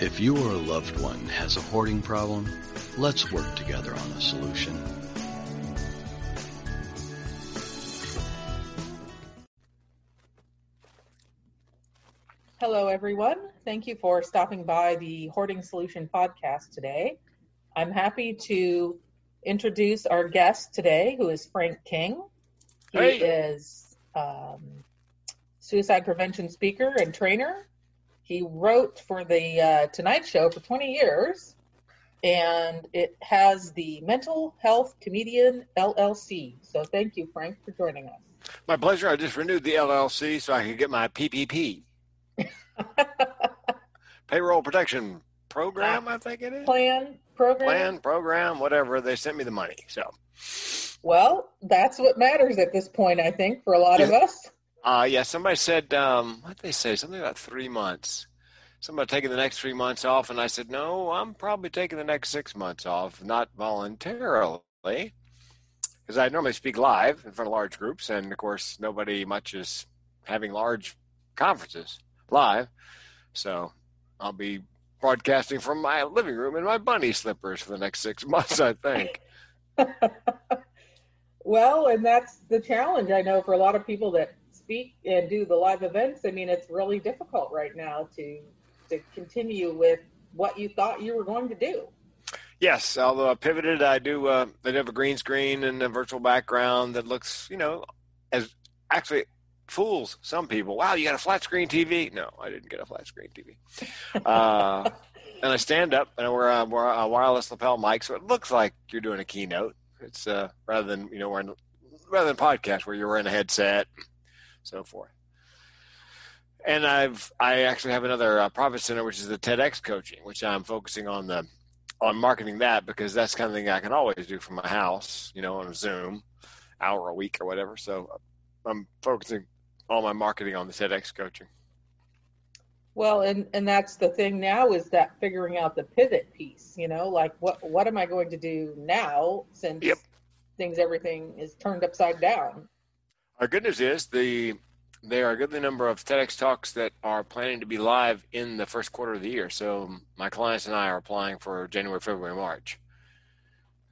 If you or a loved one has a hoarding problem, let's work together on a solution. Hello, everyone. Thank you for stopping by the Hoarding Solution podcast today. I'm happy to introduce our guest today, who is Frank King. He Hey. is um, suicide prevention speaker and trainer. He wrote for the uh, Tonight Show for 20 years, and it has the Mental Health Comedian LLC. So thank you, Frank, for joining us. My pleasure. I just renewed the LLC so I could get my PPP, payroll protection program. I think it is Plan, program. plan program, whatever. They sent me the money. So, Well, that's what matters at this point, I think, for a lot of us. Uh, yeah. Somebody said, um, what they say? Something about three months. Somebody taking the next three months off, and I said, no, I'm probably taking the next six months off, not voluntarily. Because I normally speak live in front of large groups, and of course, nobody much is having large conferences live. So I'll be broadcasting from my living room in my bunny slippers for the next six months, I think. Well, and that's the challenge I know for a lot of people that speak and do the live events. I mean, it's really difficult right now to to continue with what you thought you were going to do. Yes, although I pivoted, I do. Uh, I do have a green screen and a virtual background that looks, you know, as actually fools some people. Wow, you got a flat screen TV? No, I didn't get a flat screen TV. Uh, and I stand up and I wear a, wear a wireless lapel mic, so it looks like you're doing a keynote. It's uh, rather than you know wearing rather than podcast where you're wearing a headset, so forth. And I've I actually have another uh, profit center, which is the TEDx coaching, which I'm focusing on the on marketing that because that's kind of thing I can always do from my house, you know, on Zoom, hour a week or whatever. So I'm focusing all my marketing on the TEDx coaching. Well, and and that's the thing now is that figuring out the pivot piece. You know, like what what am I going to do now since Yep. things everything is turned upside down. Our good news is the there are a goodly number of TEDx talks that are planning to be live in the first quarter of the year. So my clients and I are applying for January, February, March.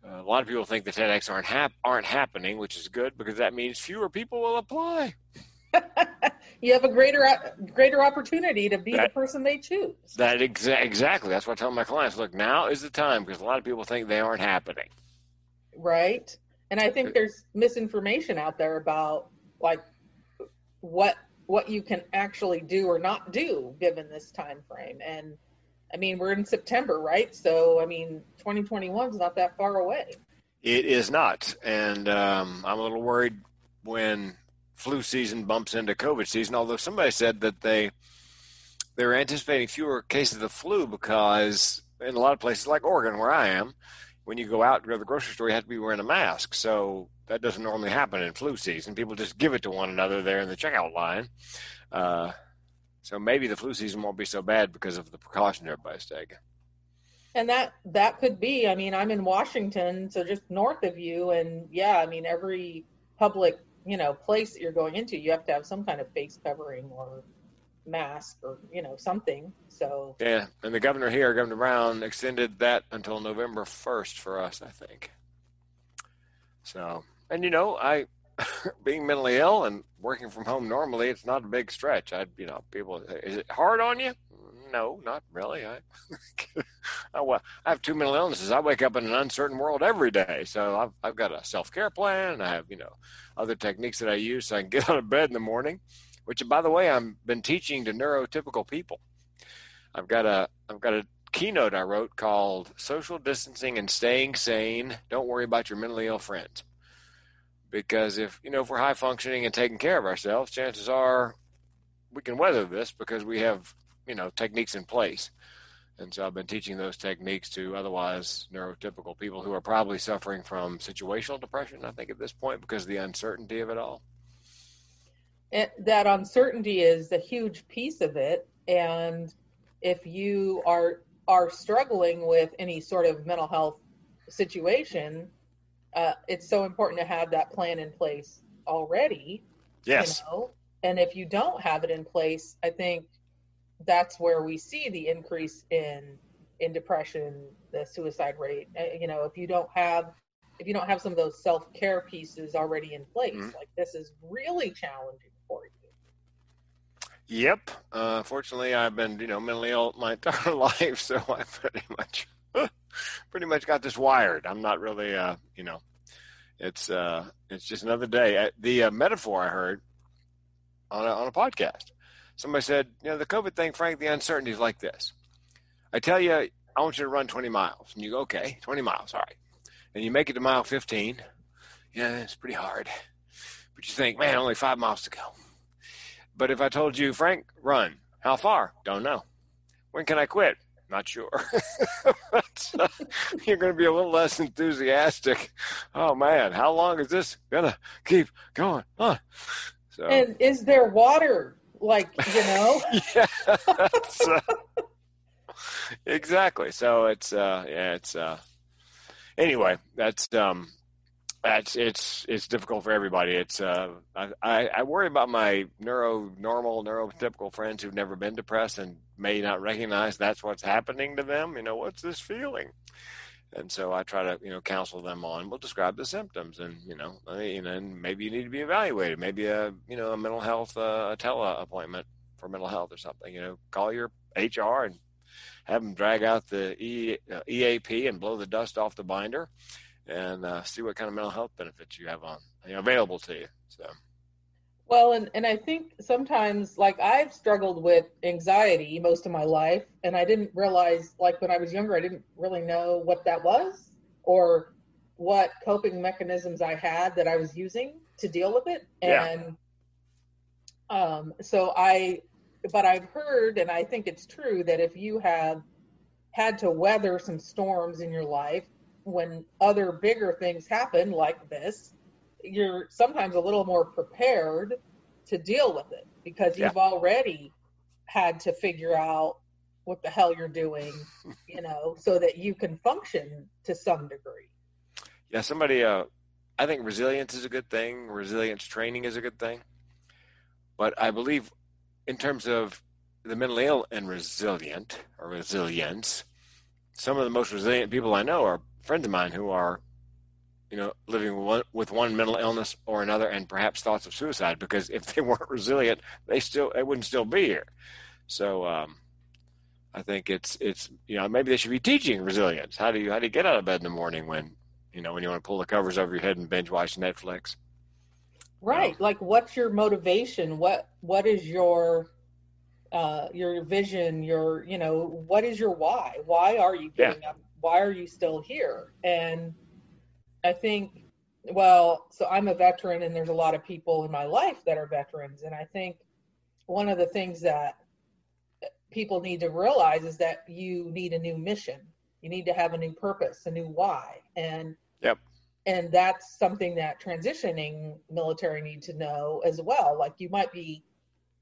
Uh, a lot of people think the TEDx aren't hap- aren't happening, which is good because that means fewer people will apply. you have a greater greater opportunity to be the person they choose. That exa- exactly. That's what I tell my clients. Look, now is the time because a lot of people think they aren't happening. right and i think there's misinformation out there about like what what you can actually do or not do given this time frame and i mean we're in september right so i mean 2021 is not that far away It is not, and um, I'm a little worried when flu season bumps into COVID season. Although somebody said that they they're anticipating fewer cases of flu because in a lot of places like Oregon, where I am, when you go out to go to the grocery store, you have to be wearing a mask. So that doesn't normally happen in flu season. People just give it to one another there in the checkout line. Uh, so maybe the flu season won't be so bad because of the precautions everybody's taking. and that that could be i mean i'm in washington so just north of you and yeah i mean every public you know place that you're going into you have to have some kind of face covering or mask or you know something so Yeah, and the governor here, Governor Brown, extended that until November 1st for us, I think. So, and you know, I, being mentally ill and working from home normally, it's not a big stretch. I, you know, people, is it hard on you? No, not really. I, I, oh, well, I have two mental illnesses. I wake up in an uncertain world every day. So I've, I've got a self care plan. And I have, you know, other techniques that I use so I can get out of bed in the morning, which, by the way, I've been teaching to neurotypical people. I've got a I've got a keynote I wrote called Social Distancing and Staying Sane. Don't worry about your mentally ill friends. Because if you know if we're high functioning and taking care of ourselves, chances are we can weather this because we have, you know, techniques in place. And so I've been teaching those techniques to otherwise neurotypical people who are probably suffering from situational depression, I think, at this point, because of the uncertainty of it all. that uncertainty is a huge piece of it and if you are are struggling with any sort of mental health situation uh, it's so important to have that plan in place already Yes. you know and if you don't have it in place i think that's where we see the increase in in depression, the suicide rate. Uh, you know, if you don't have if you don't have some of those self care pieces already in place, mm-hmm. like this is really challenging for you. Yep. Uh, fortunately, I've been you know mentally ill my entire life, so I pretty much pretty much got this wired. I'm not really uh, you know it's uh, it's just another day. The uh, metaphor I heard on a, on a podcast, somebody said, you know, the COVID thing, Frank, the uncertainty is like this. I tell you, I want you to run 20 miles, and you go, okay, 20 miles, all right, and you make it to mile 15. Yeah, it's pretty hard, but you think, man, only five miles to go. But if I told you, Frank, run, how far? Don't know. When can I quit? Not sure. but, uh, you're going to be a little less enthusiastic. Oh man, how long is this gonna keep going on? So. And is there water? Like you know? yeah. Uh, exactly. So it's uh, yeah, it's uh. Anyway, that's um, that's it's it's difficult for everybody. It's uh, I I worry about my neuro normal neurotypical friends who've never been depressed and may not recognize that's what's happening to them. You know, what's this feeling? And so I try to, you know, counsel them on. We'll describe the symptoms, and you know, you know, and maybe you need to be evaluated. Maybe a, you know, a mental health, uh, a tele appointment for mental health or something. You know, call your HR and have them drag out the e, uh, EAP and blow the dust off the binder, and uh, see what kind of mental health benefits you have on you know, available to you. So. Well, and, and I think sometimes, like, I've struggled with anxiety most of my life, and I didn't realize, like, when I was younger, I didn't really know what that was or what coping mechanisms I had that I was using to deal with it. And yeah. um, so I, but I've heard, and I think it's true, that if you have had to weather some storms in your life when other bigger things happen, like this, you're sometimes a little more prepared to deal with it because you've already had to figure out what the hell you're doing, you know, so that you can function to some degree. Yeah, somebody uh I think resilience is a good thing. Resilience training is a good thing. But I believe in terms of the mentally ill and resilient or resilience, some of the most resilient people I know are friends of mine who are you know, living one, with one mental illness or another, and perhaps thoughts of suicide. Because if they weren't resilient, they still they wouldn't still be here. So um, I think it's it's you know maybe they should be teaching resilience. How do you how do you get out of bed in the morning when you know when you want to pull the covers over your head and binge watch Netflix? Right. Um, like, what's your motivation? What what is your uh, your vision? Your you know what is your why? Why are you getting yeah. up? Why are you still here? And I think, well, so I'm a veteran and there's a lot of people in my life that are veterans. And I think one of the things that people need to realize is that you need a new mission. You need to have a new purpose, a new why. And yep. And that's something that transitioning military need to know as well. Like you might be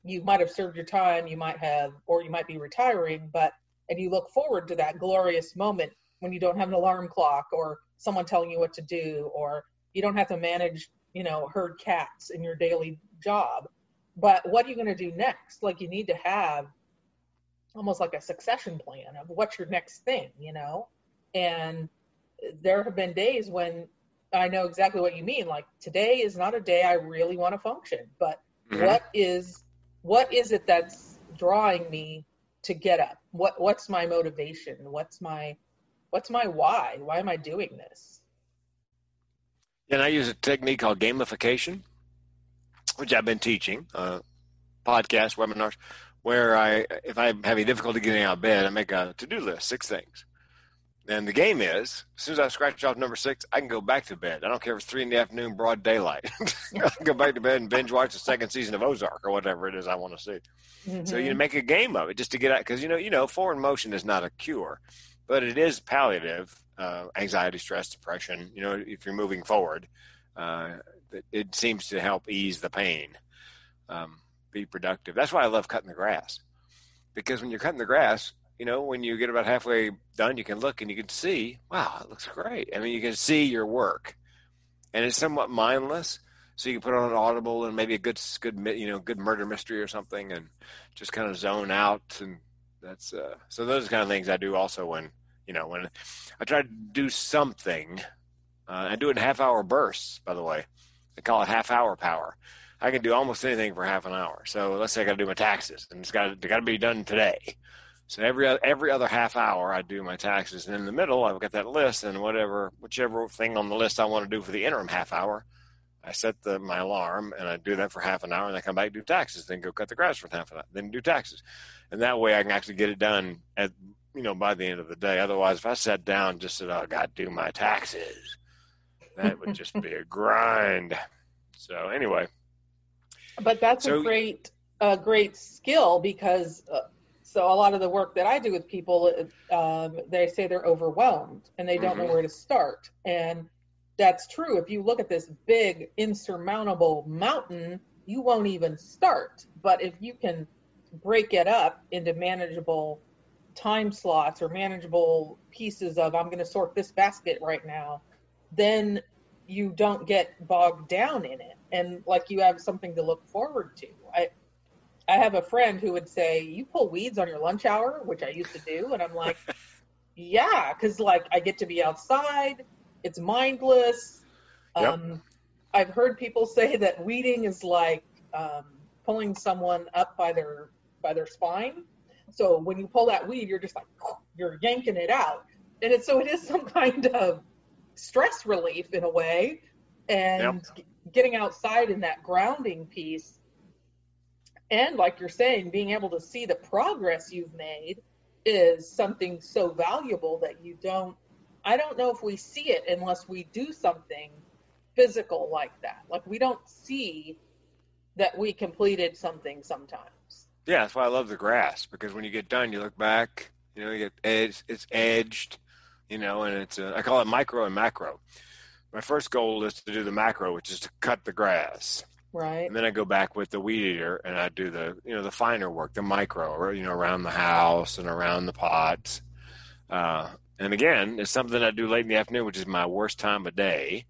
you might have served your time, you might have or you might be retiring, but and you look forward to that glorious moment when you don't have an alarm clock or someone telling you what to do or you don't have to manage you know herd cats in your daily job. But what are you going to do next? Like you need to have almost like a succession plan of what's your next thing you know? And there have been days when i know exactly what you mean like today is not a day i really want to function but mm-hmm. what is what is it that's drawing me to get up? What what's my motivation? What's my what's my why? Why am I doing this? And I use a technique called gamification, which I've been teaching, uh, podcasts, webinars, where I, if I'm having difficulty getting out of bed, I make a to-do list, six things. And the game is, as soon as I scratch off number six, I can go back to bed. I don't care if it's three in the afternoon, broad daylight. I can go back to bed and binge watch the second season of Ozark or whatever it is I want to see. Mm-hmm. So you make a game of it just to get out, because you know, you know, foreign motion is not a cure but it is palliative uh, anxiety, stress, depression. You know, if you're moving forward, uh, it, it, seems to help ease the pain. Um, be productive. That's why I love cutting the grass because when you're cutting the grass, you know, when you get about halfway done, you can look and you can see, wow, it looks great. I mean, you can see your work, and it's somewhat mindless. so you can put on an audible and maybe a good good you know good murder mystery or something and just kind of zone out and that's uh so those kind of things i do also when you know when i try to do something uh, i do it in half hour bursts by the way. I call it half hour power. I can do almost anything for half an hour. So let's say i got to do my taxes and it's got got to be done today. So every every other half hour, I do my taxes, and in the middle, I've got that list, and whatever whichever thing on the list I want to do for the interim half hour, I set the, my alarm, and I do that for half an hour, and I come back do taxes, then go cut the grass for half an hour, then do taxes, and that way I can actually get it done at you know by the end of the day. Otherwise, if I sat down and just said, "Oh, I got to do my taxes," that would just be a grind. So anyway, but that's so, a great a great skill because. Uh, so a lot of the work that I do with people, um, they say they're overwhelmed and they don't mm-hmm. know where to start. And that's true. If you look at this big, insurmountable mountain, you won't even start. But if you can break it up into manageable time slots or manageable pieces of, I'm going to sort this basket right now, then you don't get bogged down in it. And like you have something to look forward to. I, I have a friend who would say, "You pull weeds on your lunch hour," which I used to do, and I'm like, "Yeah," because like I get to be outside. It's mindless. Yep. Um, I've heard people say that weeding is like um, pulling someone up by their by their spine. So when you pull that weed, you're just like you're yanking it out, and it's so it is some kind of stress relief in a way, and yep. getting outside in that grounding piece and like you're saying being able to see the progress you've made is something so valuable that you don't i don't know if we see it unless we do something physical like that like we don't see that we completed something sometimes yeah that's why i love the grass because when you get done you look back you know you get edged it's edged you know and it's uh, i call it micro and macro my first goal is to do the macro which is to cut the grass Right. And then I go back with the weed eater and I do the you know the finer work, the micro, or you know around the house and around the pots. Uh, and again, it's something I do late in the afternoon, which is my worst time of day.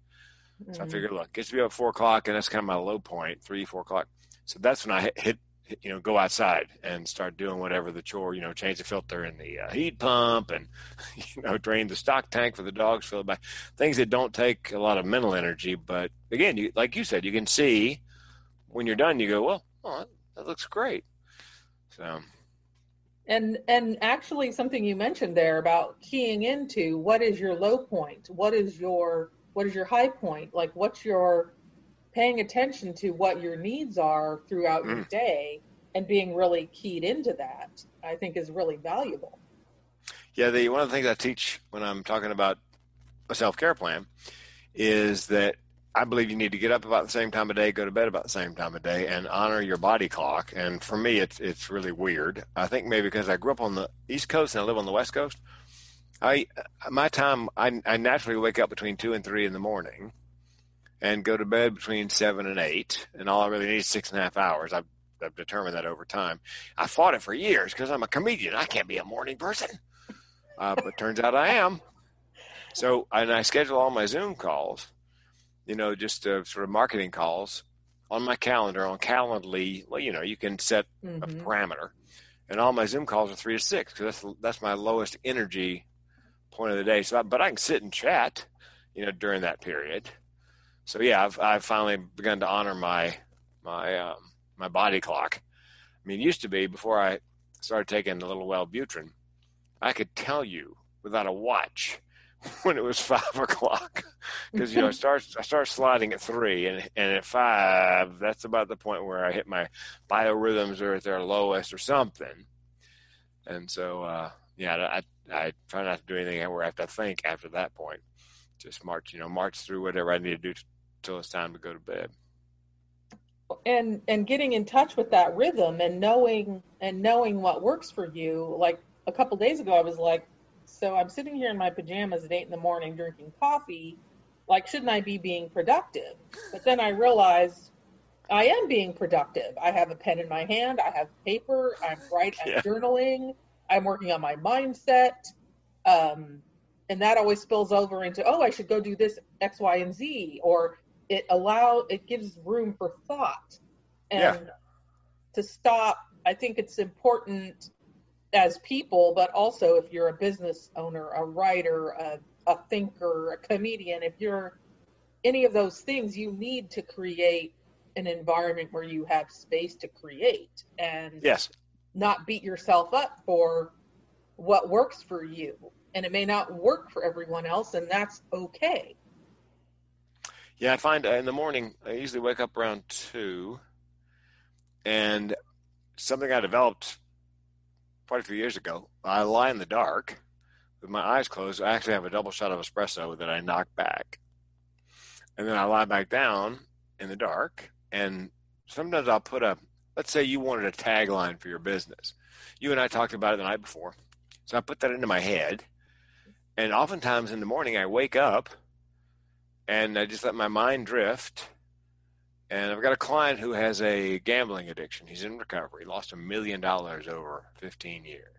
So mm-hmm. I figure, look, it gets to be about four o'clock, and that's kind of my low point, three, four o'clock. So that's when I hit, hit, you know, go outside and start doing whatever the chore, you know, change the filter in the uh, heat pump, and you know, drain the stock tank for the dogs, fill it back. Things that don't take a lot of mental energy, but again, you like you said, you can see when you're done, you go, well, oh, that looks great. So. And and actually, something you mentioned there about keying into what is your low point, what is your what is your high point, like what's your paying attention to what your needs are throughout mm. your day and being really keyed into that, I think is really valuable. Yeah, the one of the things I teach when I'm talking about a self care plan is that I believe you need to get up about the same time of day, go to bed about the same time of day, and honor your body clock. And for me, it's it's really weird. I think maybe because I grew up on the East Coast and I live on the West Coast. I my time I, I naturally wake up between two and three in the morning, and go to bed between seven and eight, and all I really need is six and a half hours. I've, I've determined that over time. I fought it for years because I'm a comedian. I can't be a morning person, uh, but turns out I am. So and I schedule all my Zoom calls you know, just uh, sort of marketing calls on my calendar on Calendly. Well, you know, you can set mm-hmm. a parameter, and all my Zoom calls are three to six because that's that's my lowest energy point of the day. So, I, but I can sit and chat, you know, during that period. So yeah, I've I've finally begun to honor my my um, my body clock. I mean, it used to be before I started taking the little Wellbutrin, I could tell you without a watch when it was five o'clock. Because you know I start I start sliding at three and and at five that's about the point where I hit my biorhythms are at their lowest or something, and so uh, yeah I I try not to do anything where I have to think after that point, just march you know march through whatever I need to do till it's time to go to bed. And and getting in touch with that rhythm and knowing and knowing what works for you like a couple days ago I was like so I'm sitting here in my pajamas at eight in the morning drinking coffee. Like, shouldn't I be being productive? But then I realized I am being productive. I have a pen in my hand. I have paper. I'm writing. I'm journaling. I'm working on my mindset. Um, and that always spills over into, oh, I should go do this X, Y, and Z. Or it allow it gives room for thought and Yeah. to stop. I think it's important as people, but also if you're a business owner, a writer, a, a thinker, a comedian, if you're any of those things, you need to create an environment where you have space to create and Yes. not beat yourself up for what works for you. And it may not work for everyone else, and that's okay. Yeah, I find uh, in the morning, I usually wake up around two, and something I developed quite a few years ago. I lie in the dark with my eyes closed. I actually have a double shot of espresso that I knock back, and then I lie back down in the dark. And sometimes I'll put a, let's say you wanted a tagline for your business. You and I talked about it the night before, so I put that into my head, and oftentimes in the morning I wake up and I just let my mind drift. And I've got a client who has a gambling addiction. He's in recovery. He lost a million dollars over 15 years.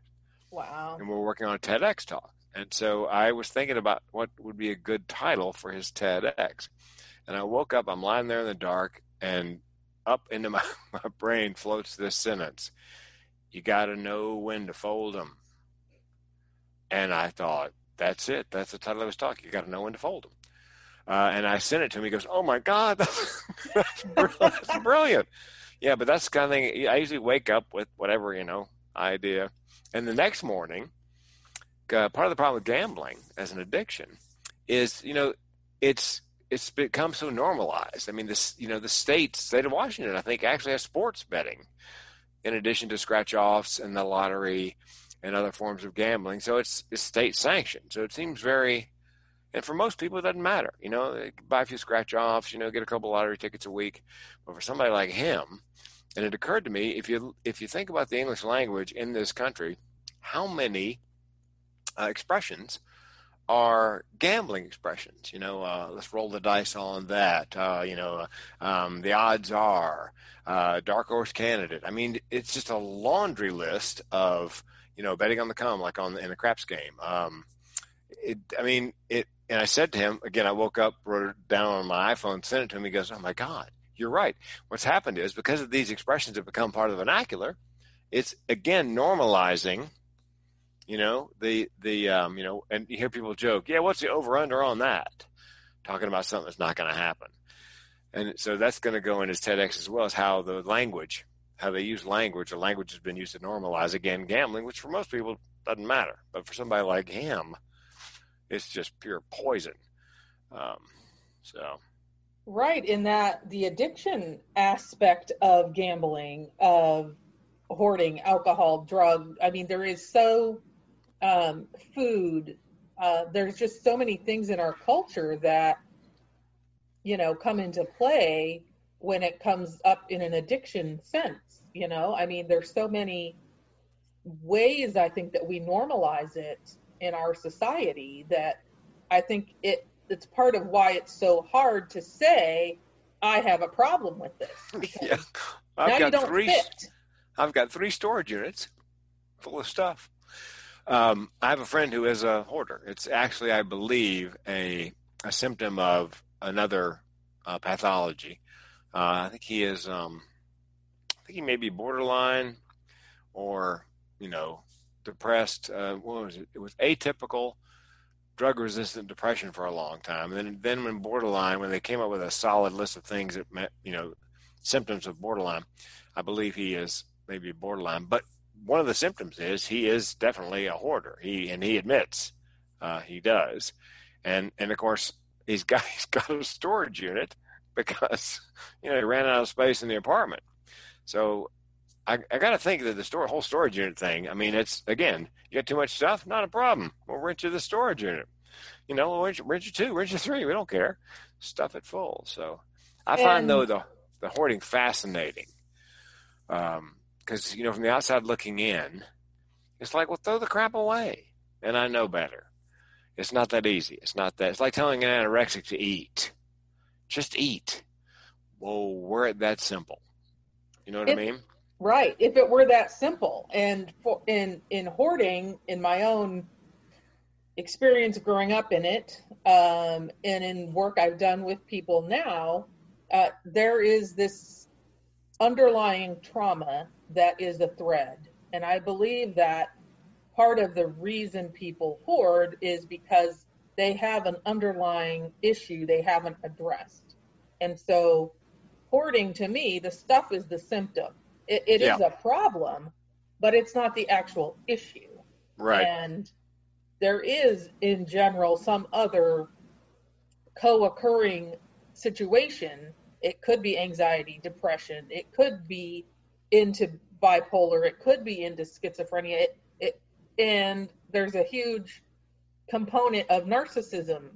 Wow. And we're working on a TEDx talk. And so I was thinking about what would be a good title for his TEDx. And I woke up, I'm lying there in the dark, and up into my, my brain floats this sentence You got to know when to fold them. And I thought, that's it. That's the title of his talk. You got to know when to fold them. Uh, and I sent it to him. He goes, "Oh my God, that's, that's, br- that's brilliant." Yeah, but that's the kind of thing. I usually wake up with whatever you know idea, and the next morning, uh, part of the problem with gambling as an addiction is you know it's it's become so normalized. I mean, this you know the state state of Washington, I think, actually has sports betting in addition to scratch offs and the lottery and other forms of gambling. So it's it's state sanctioned. So it seems very and for most people, it doesn't matter. You know, buy a few scratch offs, you know, get a couple lottery tickets a week. But for somebody like him, and it occurred to me, if you if you think about the English language in this country, how many uh, expressions are gambling expressions? You know, uh, let's roll the dice on that. Uh, you know, um, the odds are uh, dark horse candidate. I mean, it's just a laundry list of you know betting on the come, like on in a craps game. Um, it, I mean, it and I said to him again, I woke up, wrote it down on my iPhone, sent it to him. He goes, "Oh my God, you're right. What's happened is because of these expressions have become part of the vernacular, it's again normalizing. You know the the um, you know, and you hear people joke, "Yeah, what's the over under on that?" Talking about something that's not going to happen, and so that's going to go in his TEDx as well as how the language, how they use language. The language has been used to normalize again gambling, which for most people doesn't matter, but for somebody like him it's just pure poison. Um, so, Right, in that the addiction aspect of gambling, of hoarding, alcohol, drug. I mean, there is so um, food. Uh, there's just so many things in our culture that you know come into play when it comes up in an addiction sense. You know, I mean, there's so many ways I think that we normalize it in our society that I think it it's part of why it's so hard to say I have a problem with this yeah, I've you got three. fit. I've got three storage units full of stuff. Um, I have a friend who is a hoarder. It's actually, I believe, a a symptom of another uh, pathology. Uh, I think he is. Um, I think he may be borderline, or you know, depressed. Uh, what was it? It was atypical drug resistant depression for a long time. And then, then when borderline, when they came up with a solid list of things that met, you know, symptoms of borderline, I believe he is maybe borderline. But one of the symptoms is he is definitely a hoarder. He and he admits uh, he does. And and of course he's got he's got a storage unit because you know he ran out of space in the apartment. So I, I got to think that the store whole storage unit thing. I mean, it's again, you got too much stuff, not a problem. We'll rent you the storage unit. You know, we'll rent you, rent you two, rent you three. We don't care. Stuff it full. So I find though the the hoarding fascinating um, because you know from the outside looking in, it's like well throw the crap away, and I know better. It's not that easy. It's not that. It's like telling an anorexic to eat. Just eat. Well, we're that simple? You know what I mean? Right. If it were that simple, and for in in hoarding, in my own experience growing up in it um, and in work I've done with people now, uh, there is this underlying trauma that is a thread. And I believe that part of the reason people hoard is because they have an underlying issue they haven't addressed. And so, hoarding to me, the stuff is the symptom. It, it yeah. is a problem, but it's not the actual issue. Right. And there is, in general, some other co occurring situation. It could be anxiety, depression, it could be into bipolar, it could be into schizophrenia. It, it, and there's a huge component of narcissism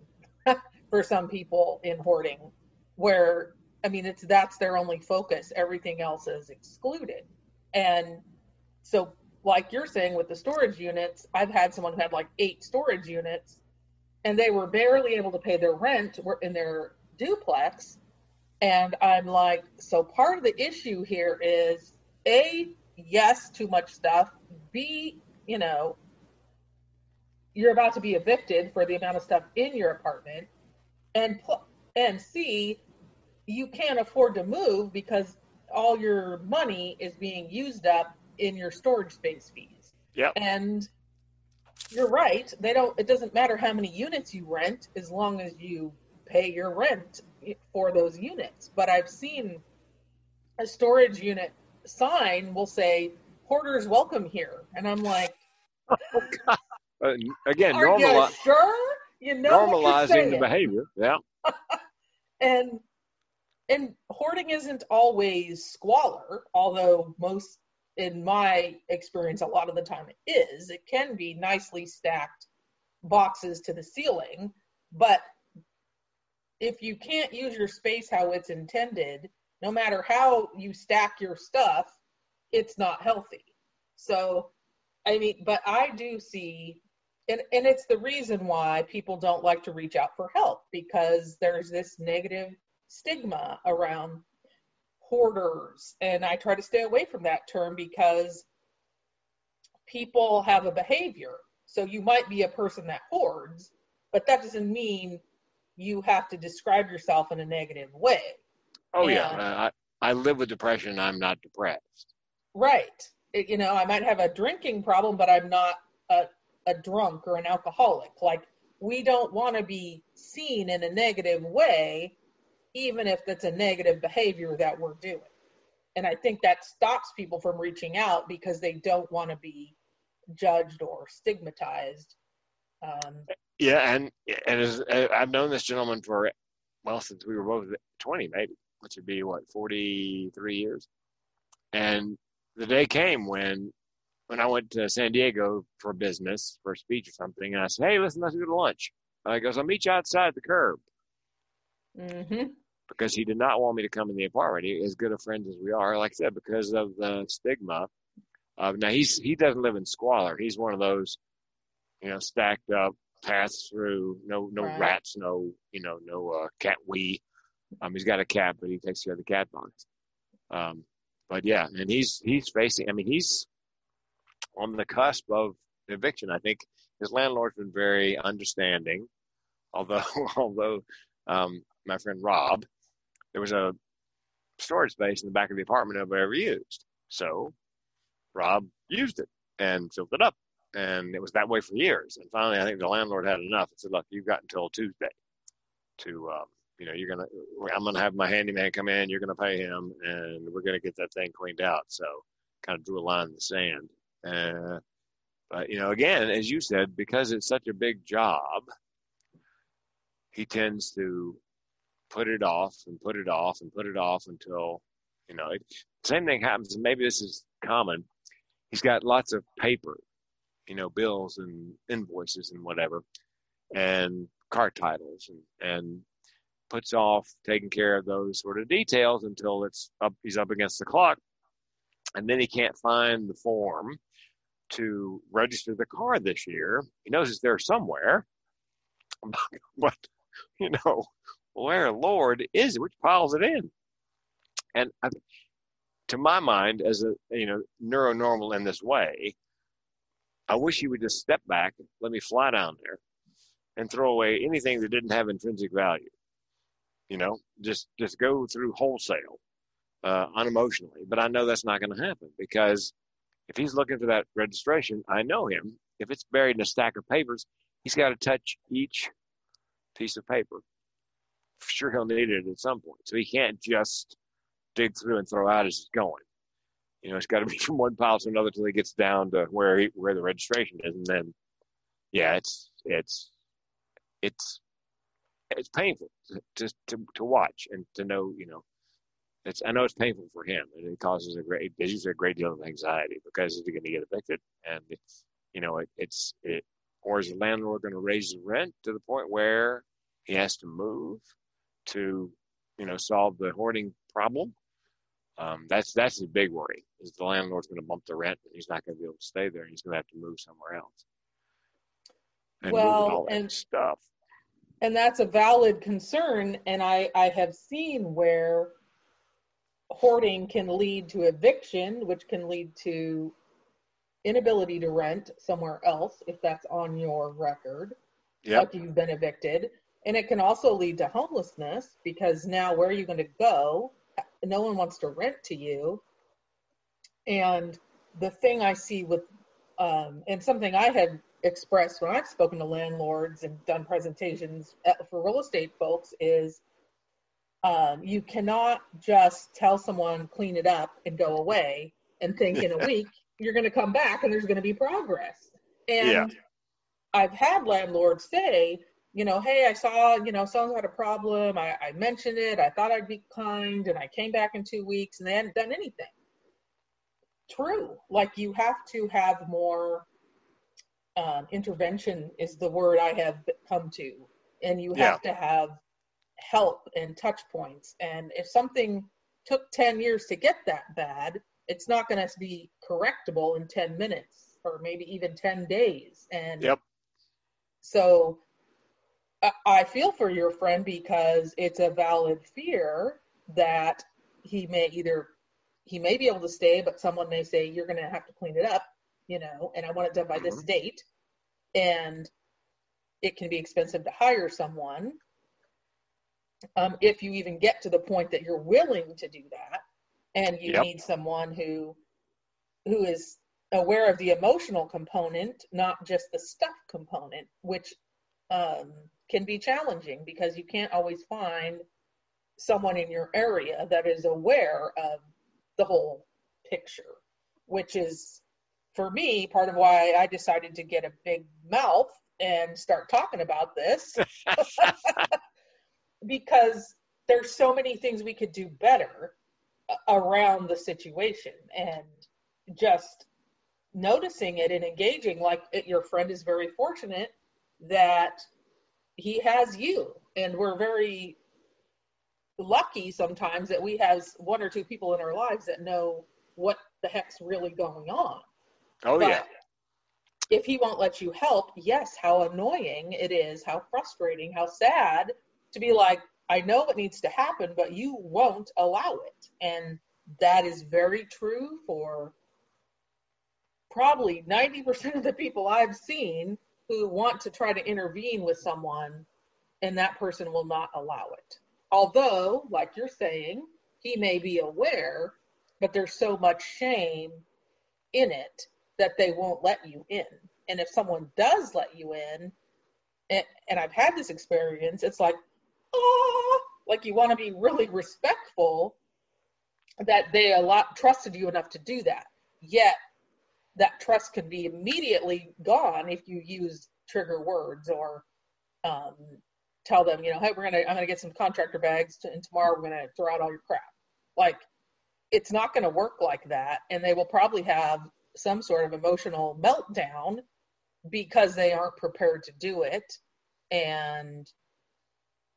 for some people in hoarding where i mean it's that's their only focus. Everything else is excluded. And so like you're saying with the storage units i've had someone who had like eight storage units and they were barely able to pay their rent in their duplex. And i'm like so part of the issue here is a yes too much stuff. B you know you're about to be evicted for the amount of stuff in your apartment. And and c you can't afford to move because all your money is being used up in your storage space fees yeah and you're right they don't it doesn't matter how many units you rent as long as you pay your rent for those units but i've seen a storage unit sign will say hoarders welcome here and i'm like oh, uh, again, Are normali- you sure? You know normalizing the behavior. Yeah. and and hoarding isn't always squalor, although most in my experience a lot of the time it is. It can be nicely stacked boxes to the ceiling, but if you can't use your space how it's intended, no matter how you stack your stuff, it's not healthy. So, I mean, but I do see and, and it's the reason why people don't like to reach out for help because there's this negative stigma around hoarders. And i try to stay away from that term because people have a behavior. So you might be a person that hoards but that doesn't mean you have to describe yourself in a negative way. Oh and, yeah I, I live with depression. I'm not depressed. Right. It, you know i might have a drinking problem but i'm not a, a drunk or an alcoholic. Like we don't want to be seen in a negative way, even if it's a negative behavior that we're doing. And I think that stops people from reaching out because they don't want to be judged or stigmatized. Um, yeah, and and as, uh, I've known this gentleman for well since we were both twenty, maybe which would be what forty three years. And the day came when when I went to San Diego for business, for a speech or something, and I said, "Hey, listen, let's go to lunch." And he goes, "I'll meet you outside the curb." Mm-hmm. Because he did not want me to come in the apartment. He, as good of friends as we are, like I said, because of the stigma of now he's he doesn't live in squalor. He's one of those, you know, stacked up, pass through, no no right. rats, no you know no uh, cat wee. Um, he's got a cat, but he takes care of the cat box. Um, but yeah, and he's he's facing. I mean, he's on the cusp of eviction. I think his landlord's been very understanding, although although um, my friend Rob, there was a storage space in the back of the apartment nobody ever used. So Rob used it and filled it up. And it was that way for years. And finally, I think the landlord had enough and said, look, you've got until Tuesday to, um, you know, you're going to, I'm going to have my handyman come in, you're going to pay him, and we're going to get that thing cleaned out. So kind of drew a line in the sand. Uh, but you know, again, as you said, because it's such a big job, he tends to put it off and put it off and put it off until you know. It, same thing happens. Maybe this is common. He's got lots of paper, you know, bills and invoices and whatever, and car titles, and and puts off taking care of those sort of details until it's up. He's up against the clock, and then he can't find the form to register the car this year. He knows it's there somewhere, but you know, where Lord is it? Which piles it in? And I, to my mind, as a you know neuronormal in this way, I wish you would just step back, let me fly down there, and throw away anything that didn't have intrinsic value. You know, just just go through wholesale, uh, unemotionally. But I know that's not going to happen because if he's looking for that registration, I know him. If it's buried in a stack of papers, he's got to touch each piece of paper. Sure, he'll need it at some point. So he can't just dig through and throw out as he's going. You know, it's got to be from one pile to another till he gets down to where he, where the registration is, and then, yeah, it's it's it's it's painful to, to to watch and to know. You know, it's I know it's painful for him, and it causes a great it uses a great deal of anxiety because he's going to get evicted, and it's you know it, it's it or is the landlord going to raise the rent to the point where he has to move to you know solve the hoarding problem um, that's that's his big worry is the landlord's going to bump the rent and he's not going to be able to stay there and he's going to have to move somewhere else. And well and stuff. and that's a valid concern and i i have seen where hoarding can lead to eviction which can lead to inability to rent somewhere else if that's on your record. Yep. after you've been evicted and it can also lead to homelessness because now where are you going to go? No one wants to rent to you. And the thing i see with um, and something i had expressed when i've spoken to landlords and done presentations for real estate folks is um, you cannot just tell someone clean it up and go away and think in a week you're going to come back and there's going to be progress. And yeah. i've had landlords say you know, hey, I saw, you know, someone had a problem. I, I mentioned it. I thought I'd be kind, and I came back in two weeks, and they hadn't done anything. True. Like you have to have more um, intervention is the word I have come to, and you have yeah. to have help and touch points. And if something took 10 years to get that bad, it's not going to be correctable in 10 minutes or maybe even 10 days. And yep. so I feel for your friend because it's a valid fear that he may either he may be able to stay, but someone may say you're going to have to clean it up, you know, and I want it done by this mm-hmm. date, and it can be expensive to hire someone. Um, if you even get to the point that you're willing to do that, and you yep. need someone who who is aware of the emotional component, not just the stuff component, which um, can be challenging because you can't always find someone in your area that is aware of the whole picture, which is for me part of why I decided to get a big mouth and start talking about this. Because there's so many things we could do better around the situation and just noticing it and engaging. Like your friend is very fortunate that he has you. And we're very lucky sometimes that we have one or two people in our lives that know what the heck's really going on. Oh but yeah if he won't let you help yes how annoying it is how frustrating how sad to be like i know what needs to happen but you won't allow it. And that is very true for probably 90% of the people i've seen who want to try to intervene with someone and that person will not allow it. Although, like you're saying, he may be aware, but there's so much shame in it that they won't let you in. And if someone does let you in, and, and I've had this experience, it's like, oh, like you want to be really respectful that they a lot trusted you enough to do that. Yet that trust can be immediately gone if you use trigger words or um, tell them, you know, hey, we're gonna I'm gonna get some contractor bags, to, and tomorrow we're gonna throw out all your crap. Like, it's not gonna work like that, and they will probably have some sort of emotional meltdown because they aren't prepared to do it, and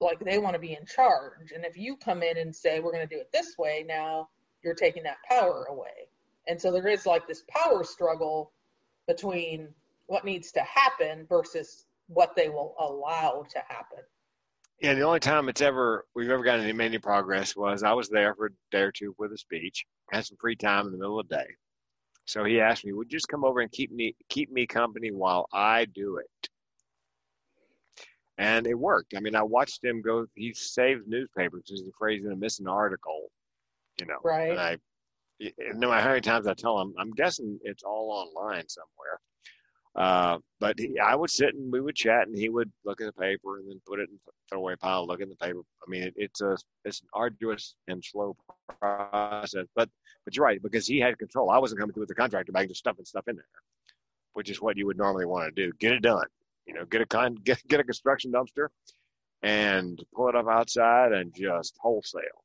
like they want to be in charge. And if you come in and say we're gonna do it this way, now you're taking that power away. And so there is like this power struggle between what needs to happen versus what they will allow to happen. Yeah, the only time it's ever we've ever gotten any, any progress was I was there for a day or two with a speech, had some free time in the middle of the day. So he asked me, "Would you just come over and keep me keep me company while I do it?" and it worked. I mean, I watched him go. He saved newspapers. He's afraid he's going to miss an article, you know. Right. And I, no matter how many times I tell him, I'm guessing it's all online somewhere. Uh, but he, I would sit and we would chat, and he would look at the paper and then put it in throwaway pile, look at the paper. I mean, it, it's a it's an arduous and slow process. But but you're right because he had control. I wasn't coming through with the contractor bag just stuffing stuff in there, which is what you would normally want to do. Get it done. You know, get a con get get a construction dumpster, and pull it up outside and just wholesale.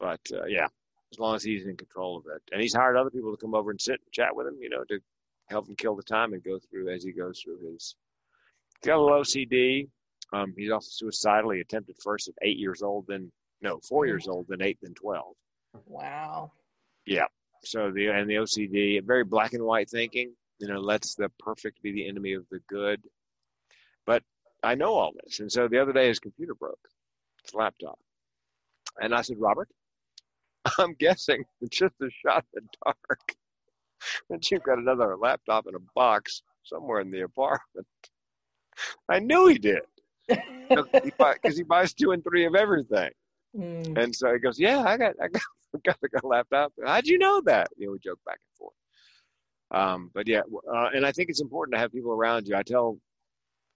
But uh, yeah, as long as he's in control of it, and he's hired other people to come over and sit and chat with him, you know, to help him kill the time and go through as he goes through his. He's got a little OCD. Um, he's also suicidal. He attempted first at eight years old, then no, four years old, then eight, then twelve. Wow. Yeah. So the and the OCD, very black and white thinking. You know, lets the perfect be the enemy of the good. But I know all this, and so the other day his computer broke, his laptop, and I said, Robert, I'm guessing it's just a shot in the dark and you've got another laptop in a box somewhere in the apartment. I knew he did because he, buys two and three of everything. Mm. And so he goes, "Yeah, I got, I got, got, got a laptop. How'd you know that?" You know, we joke back and forth. Um, but yeah, uh, and I think it's important to have people around you. I tell,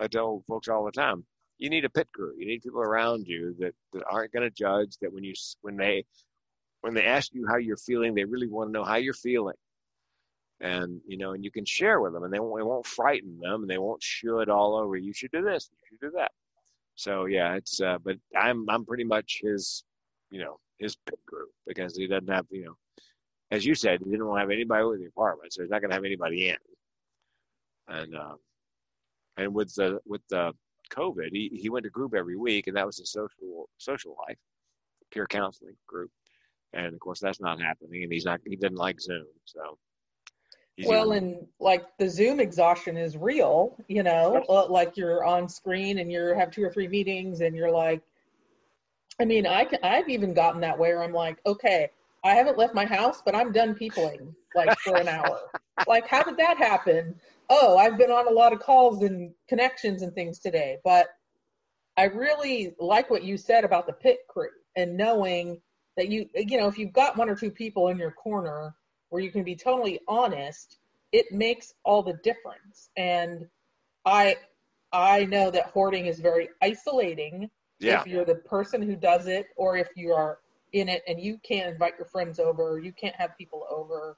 I tell folks all the time, you need a pit crew. You need people around you that, that aren't going to judge. That when you when they when they ask you how you're feeling, they really want to know how you're feeling and you know, and you can share with them, and they won't, it won't frighten them, and they won't should all over. You should do this, you should do that. So yeah, it's. Uh, but I'm I'm pretty much his, you know, his pit group because he doesn't have you know, as you said, he didn't want to have anybody in the apartment, so he's not going to have anybody in. And uh, and with the with the COVID, he he went to group every week, and that was a social social life, peer counseling group. And of course, that's not happening, and he's not. He didn't like Zoom, so well, and like the Zoom exhaustion is real, you know, uh, like you're on screen and you have two or three meetings and you're like, I mean, I can, I've even gotten that way where I'm like, okay, I haven't left my house, but I'm done peopling like for an hour. like, how did that happen? Oh, I've been on a lot of calls and connections and things today, but I really like what you said about the pit crew and knowing that you, you know, if you've got one or two people in your corner where you can be totally honest, it makes all the difference. And I I know that hoarding is very isolating yeah. if you're the person who does it or if you are in it and you can't invite your friends over, you can't have people over,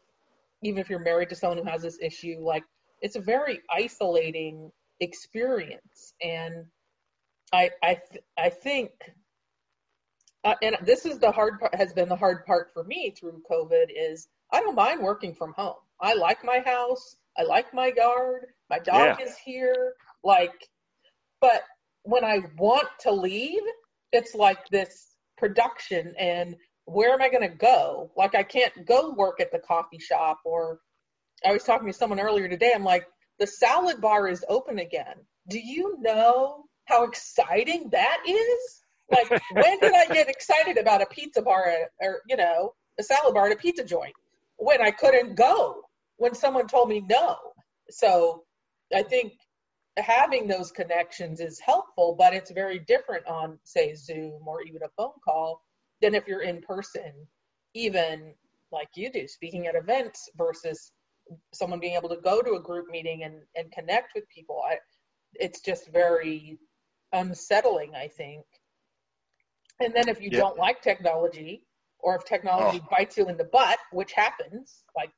even if you're married to someone who has this issue, like it's a very isolating experience. And I I th- I think uh, and this is the hard part has been the hard part for me through COVID is I don't mind working from home. I like my house. I like my yard. My dog yeah. is here. Like, but when I want to leave, it's like this production and where am I going to go? Like, I can't go work at the coffee shop or I was talking to someone earlier today. I'm like, the salad bar is open again. Do you know how exciting that is? Like, when did I get excited about a pizza bar or, you know, a salad bar at a pizza joint? when I couldn't go, when someone told me no. So I think having those connections is helpful, but it's very different on, say, Zoom or even a phone call than if you're in person, even like you do, speaking at events versus someone being able to go to a group meeting and, and connect with people. I, it's just very unsettling, I think. And then if you yeah. don't like technology, or if technology oh. bites you in the butt, which happens. Like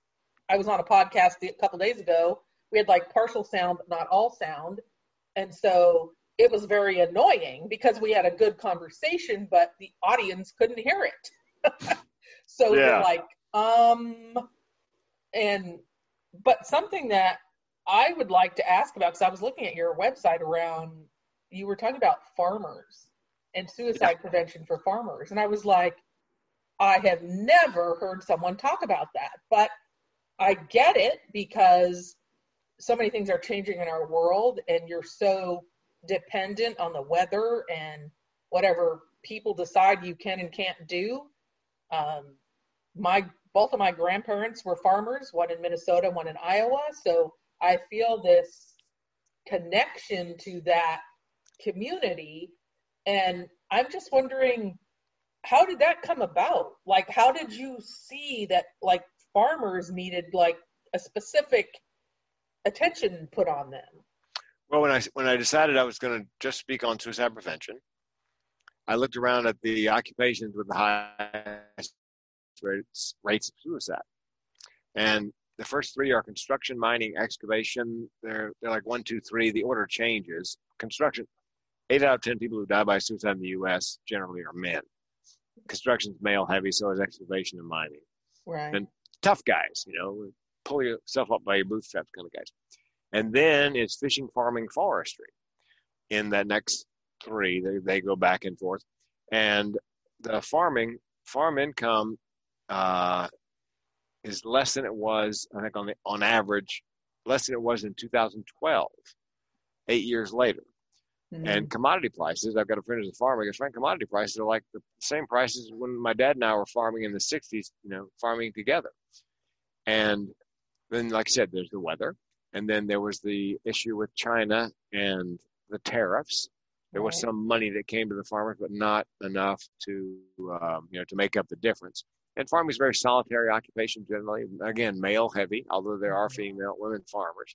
I was on a podcast a couple days ago. We had like partial sound, but not all sound. And so it was very annoying because we had a good conversation, but the audience couldn't hear it. so yeah. you're like, um, and, but something that I would like to ask about, because I was looking at your website around, you were talking about farmers and suicide prevention for farmers. And I was like, I have never heard someone talk about that, but I get it because so many things are changing in our world and you're so dependent on the weather and whatever people decide you can and can't do. Um, my both of my grandparents were farmers, one in Minnesota, one in Iowa, so I feel this connection to that community. And I'm just wondering, how did that come about? Like, how did you see that like farmers needed like a specific attention put on them? Well, when I when I decided I was going to just speak on suicide prevention, I looked around at the occupations with the highest rates, rates of suicide, and the first three are construction, mining, excavation. They're they're like one, two, three. The order changes. Construction, eight out of ten people who die by suicide in the U.S. generally are men. Construction's male heavy, so is excavation and mining. Right. And tough guys, you know, pull yourself up by your bootstraps kind of guys. And then it's fishing, farming, forestry. In that next three, they, they go back and forth. And the farming, farm income uh, is less than it was, I think, on the on average, less than it was in 2012, eight years later. Mhm. And commodity prices, I've got a friend who's a farmer. He goes, Frank, commodity prices are like the same prices when my dad and I were farming in the 60s, you know, farming together. And then, like I said, there's the weather. And then there was the issue with China and the tariffs. There was some money that came to the farmers, but not enough to, um, you know, to make up the difference. And farming is a very solitary occupation generally. Again, male heavy, although there are female women farmers.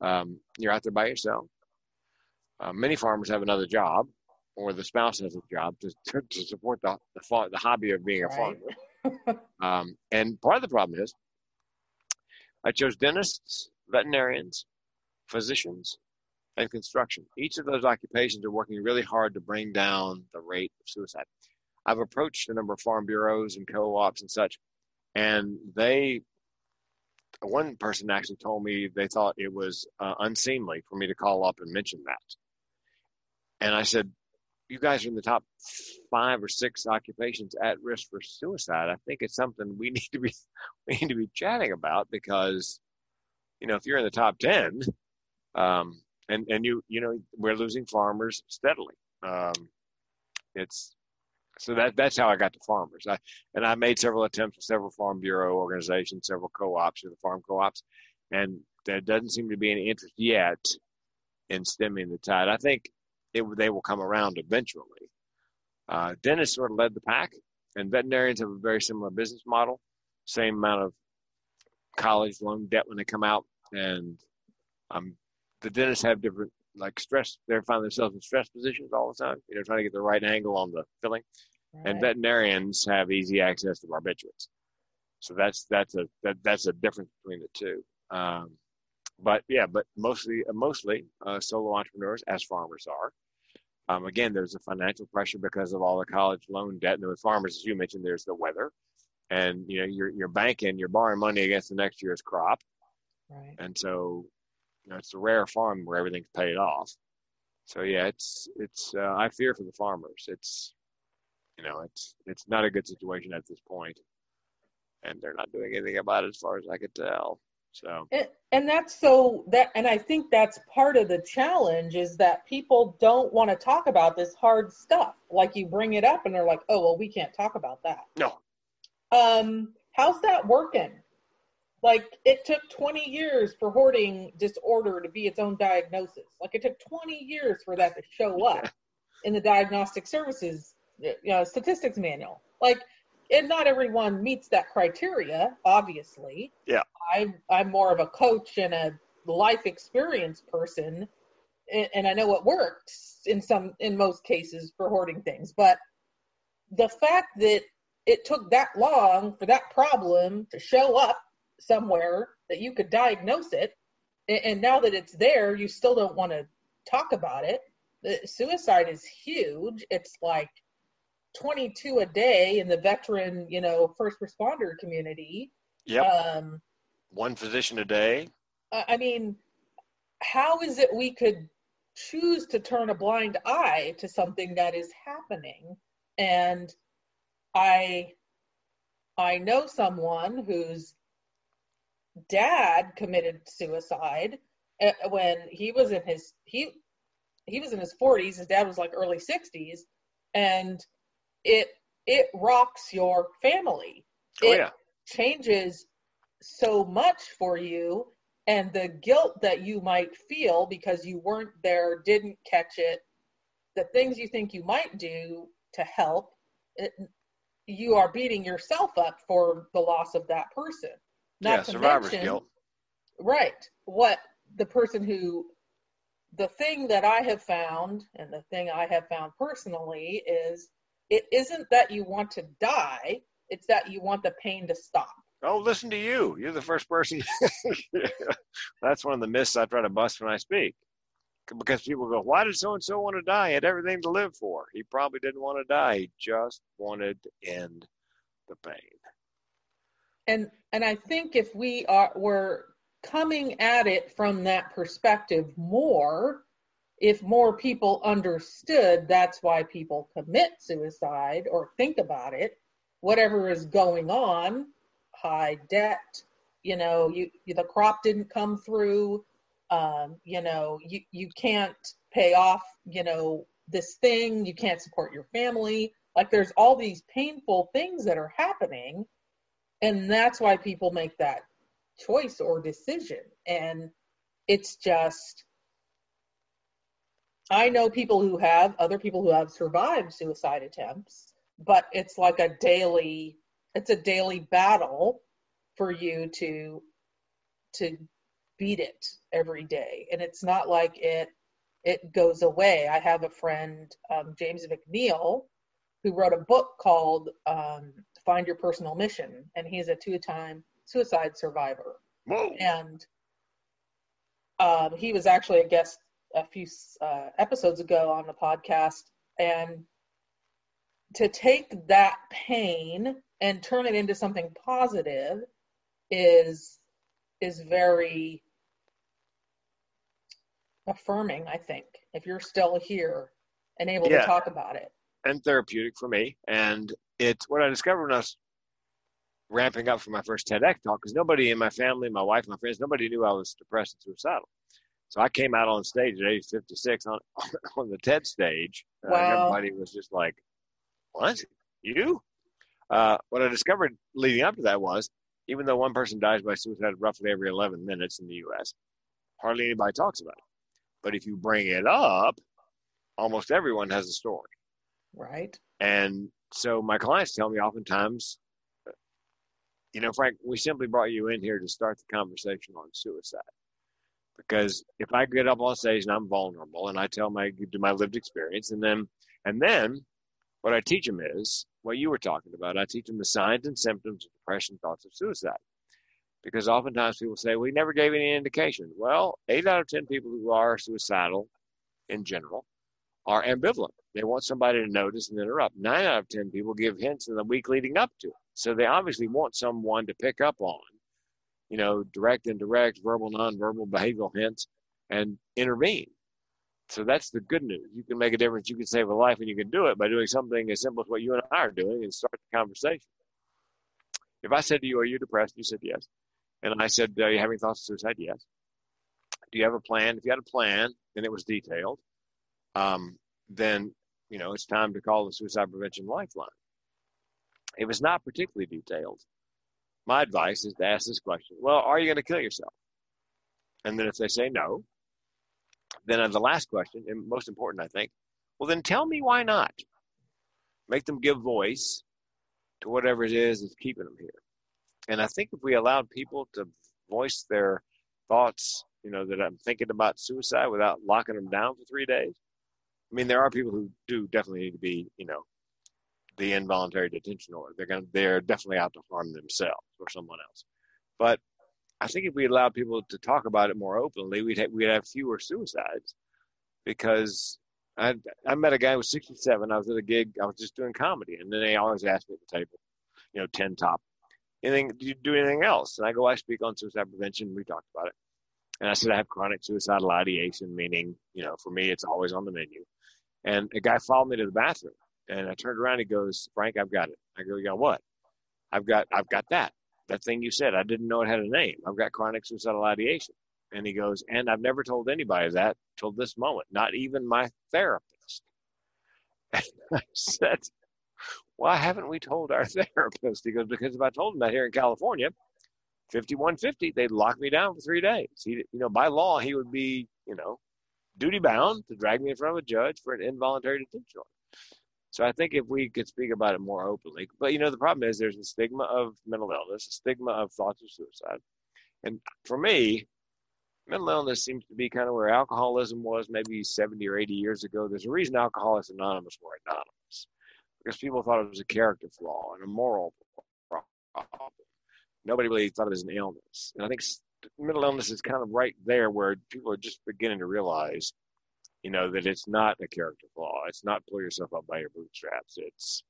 Um, you're out there by yourself. Uh, many farmers have another job, or the spouse has a job to, to, to support the the, the hobby of being a Right. farmer. Um, and part of the problem is, I chose dentists, veterinarians, physicians, and construction. Each of those occupations are working really hard to bring down the rate of suicide. I've approached a number of farm bureaus and co-ops and such, and they, one person actually told me they thought it was uh, unseemly for me to call up and mention that. And I said, you guys are in the top five or six occupations at risk for suicide. I think it's something we need to be we need to be chatting about because, you know, if you're in the top ten, um, and and you you know we're losing farmers steadily. Um, it's so that that's how I got to farmers. I and I made several attempts with several farm bureau organizations, several co-ops, or the farm co-ops, and there doesn't seem to be any interest yet in stemming the tide. I think it they will come around eventually. Uh, dentists sort of led the pack, and veterinarians have a very similar business model. Same amount of college loan debt when they come out, and um, the dentists have different like stress. They find themselves in stress positions all the time. You know, trying to get the right angle on the filling. And veterinarians have easy access to barbiturates, so that's that's a that, that's a difference between the two. Um, but yeah, but mostly mostly uh, solo entrepreneurs, as farmers are. Um, again, there's a financial pressure because of all the college loan debt, and with farmers, as you mentioned, there's the weather, and you know you're you're banking, you're borrowing money against the next year's crop, Right. and so you know it's a rare farm where everything's paid off. So yeah, it's it's uh, I fear for the farmers. It's you know it's it's not a good situation at this point, and they're not doing anything about it as far as I could tell. So. And, and that's so that and i think that's part of the challenge is that people don't want to talk about this hard stuff. Like you bring it up and they're like oh well we can't talk about that. No, um how's that working? Like it took 20 years for hoarding disorder to be its own diagnosis. Like it took 20 years for that to show up in the diagnostic services you know, statistics manual. Like and not everyone meets that criteria obviously. Yeah. i'm i'm more of a coach and a life experience person and, and i know what works in some in most cases for hoarding things. But the fact that it took that long for that problem to show up somewhere that you could diagnose it a- and now that it's there you still don't want to talk about it. The suicide is huge. It's like 22 a day in the veteran you know first responder community yep, um one physician a day. I mean, how is it we could choose to turn a blind eye to something that is happening? And I I know someone whose dad committed suicide uh, when he was in his he he was in his 40s his dad was like early 60s and it it rocks your family Oh It- yeah, changes so much for you and the guilt that you might feel because you weren't there didn't catch it the things you think you might do to help, it, you are beating yourself up for the loss of that person. Not yeah, survivor's mention, guilt. Right. What the person who, the thing that I have found, and the thing I have found personally is it isn't that you want to die, it's that you want the pain to stop. Oh, listen to you. You're the first person. That's one of the myths I try to bust when I speak. Because people go, why did so and so want to die? He had everything to live for. He probably didn't want to die. He just wanted to end the pain. And and I think if we are were coming at it from that perspective more, if more people understood that's why people commit suicide or think about it, whatever is going on, high debt, you know, you, the crop didn't come through, um, you know, you, you can't pay off, you know, this thing, you can't support your family. Like there's all these painful things that are happening. And that's why people make that choice or decision. And it's just, I know people who have, other people who have survived suicide attempts, but it's like a daily, it's a daily battle for you to, to beat it every day. And it's not like it it goes away. I have a friend, um, James McNeil, who wrote a book called um, Find Your Personal Mission, and he's a two-time suicide survivor. Whoa. And um, he was actually a guest a few uh, episodes ago on the podcast, and to take that pain and turn it into something positive is is very affirming, I think, if you're still here and able yeah. to talk about it. And therapeutic for me. And it's what I discovered when I was ramping up for my first TEDx talk, because nobody in my family, my wife, my friends, nobody knew I was depressed and suicidal. So I came out on stage at age 56 on, on the TED stage. Wow. Uh, everybody was just like, what? You? Uh, what I discovered leading up to that was even though one person dies by suicide roughly every 11 minutes in the US, hardly anybody talks about it. But if you bring it up, almost everyone has a story. Right. And so my clients tell me oftentimes, you know, Frank, we simply brought you in here to start the conversation on suicide. Because if I get up on stage and I'm vulnerable and I tell my do my lived experience and then and then what I teach them is what you were talking about. I teach them the signs and symptoms of depression, thoughts of suicide because oftentimes people say we never gave any indication. Well, eight out of ten people who are suicidal, in general, are ambivalent. They want somebody to notice and interrupt. Nine out of ten people give hints in the week leading up to it. So they obviously want someone to pick up on, you know, direct, indirect, verbal, nonverbal, behavioral hints, and intervene. So that's the good news. You can make a difference. You can save a life, and you can do it by doing something as simple as what you and I are doing, and start the conversation. If I said to you, "Are you depressed?" You said yes. And I said, Are you having thoughts of suicide? Yes. Do you have a plan? If you had a plan and it was detailed, um, then you know it's time to call the suicide prevention lifeline. If it's not particularly detailed, my advice is to ask this question: Well, are you going to kill yourself? And then if they say no, then the last question, and most important, I think, well, then tell me why not. Make them give voice to whatever it is that's keeping them here. And I think if we allowed people to voice their thoughts, you know, that I'm thinking about suicide without locking them down for three days. I mean, there are people who do definitely need to be, you know, the involuntary detention order. They're going to, they're definitely out to harm themselves or someone else. But I think if we allowed people to talk about it more openly, we'd have, we'd have fewer suicides because I I met a guy who was 67. I was at a gig. I was just doing comedy, and then they always asked me at the table, you know, 10 top anything, do you do anything else? And I go, I speak on suicide prevention. We talked about it. And I said, I have chronic suicidal ideation, meaning, you know, for me, it's always on the menu. And a guy followed me to the bathroom and I turned around. He goes, Frank, I've got it. I go, you got what? I've got, I've got that. That thing you said, I didn't know it had a name. I've got chronic suicidal ideation. And he goes, and I've never told anybody that till this moment, not even my therapist. And I said, why haven't we told our therapist? He goes, because if I told him that here in California, 5150, they'd lock me down for three days. He, you know, by law, he would be, you know, duty bound to drag me in front of a judge for an involuntary detention order. So I think if we could speak about it more openly, but you know, the problem is there's a stigma of mental illness, a stigma of thoughts of suicide. And for me, mental illness seems to be kind of where alcoholism was maybe 70 or 80 years ago. There's a reason Alcoholics Anonymous were anonymous because people thought it was a character flaw and a moral problem. Nobody really thought it was an illness. And I think mental illness is kind of right there where people are just beginning to realize you know that it's not a character flaw. It's not pull yourself up by your bootstraps. It's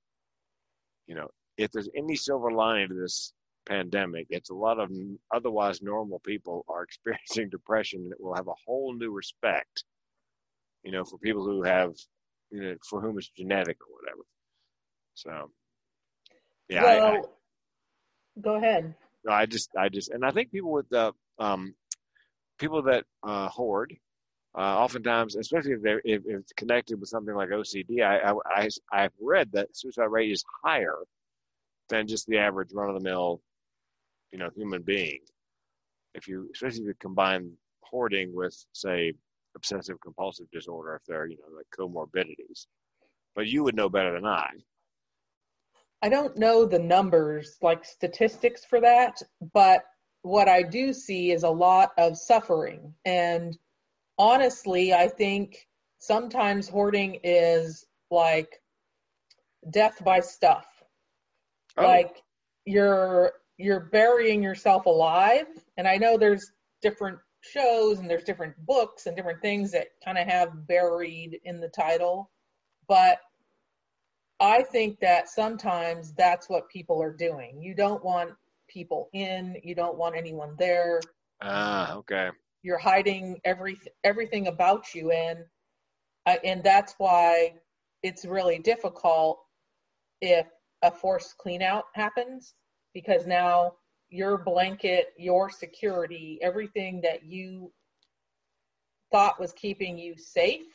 you know if there's any silver lining to this pandemic it's a lot of otherwise normal people are experiencing depression that will have a whole new respect you know for people who have you know for whom it's genetic or whatever. So yeah well, I, I, go ahead. No i just i just and i think people with the um people that uh hoard uh, oftentimes, especially if, they're, if, it's connected with something like OCD, I, I, I, have read that suicide rate is higher than just the average run of the mill, you know, human being. If you, especially if you combine hoarding with, say, obsessive compulsive disorder, if they're, you know, like comorbidities. But you would know better than I. I don't know the numbers, like statistics for that, but what I do see is a lot of suffering. And honestly, I think sometimes hoarding is like death by stuff. Oh. Like you're you're burying yourself alive. And I know there's different shows and there's different books and different things that kind of have buried in the title, but I think that sometimes that's what people are doing. You don't want people in, you don't want anyone there. Ah, okay you're hiding every everything about you. And uh, and that's why it's really difficult if a forced clean out happens because now your blanket your security everything that you thought was keeping you safe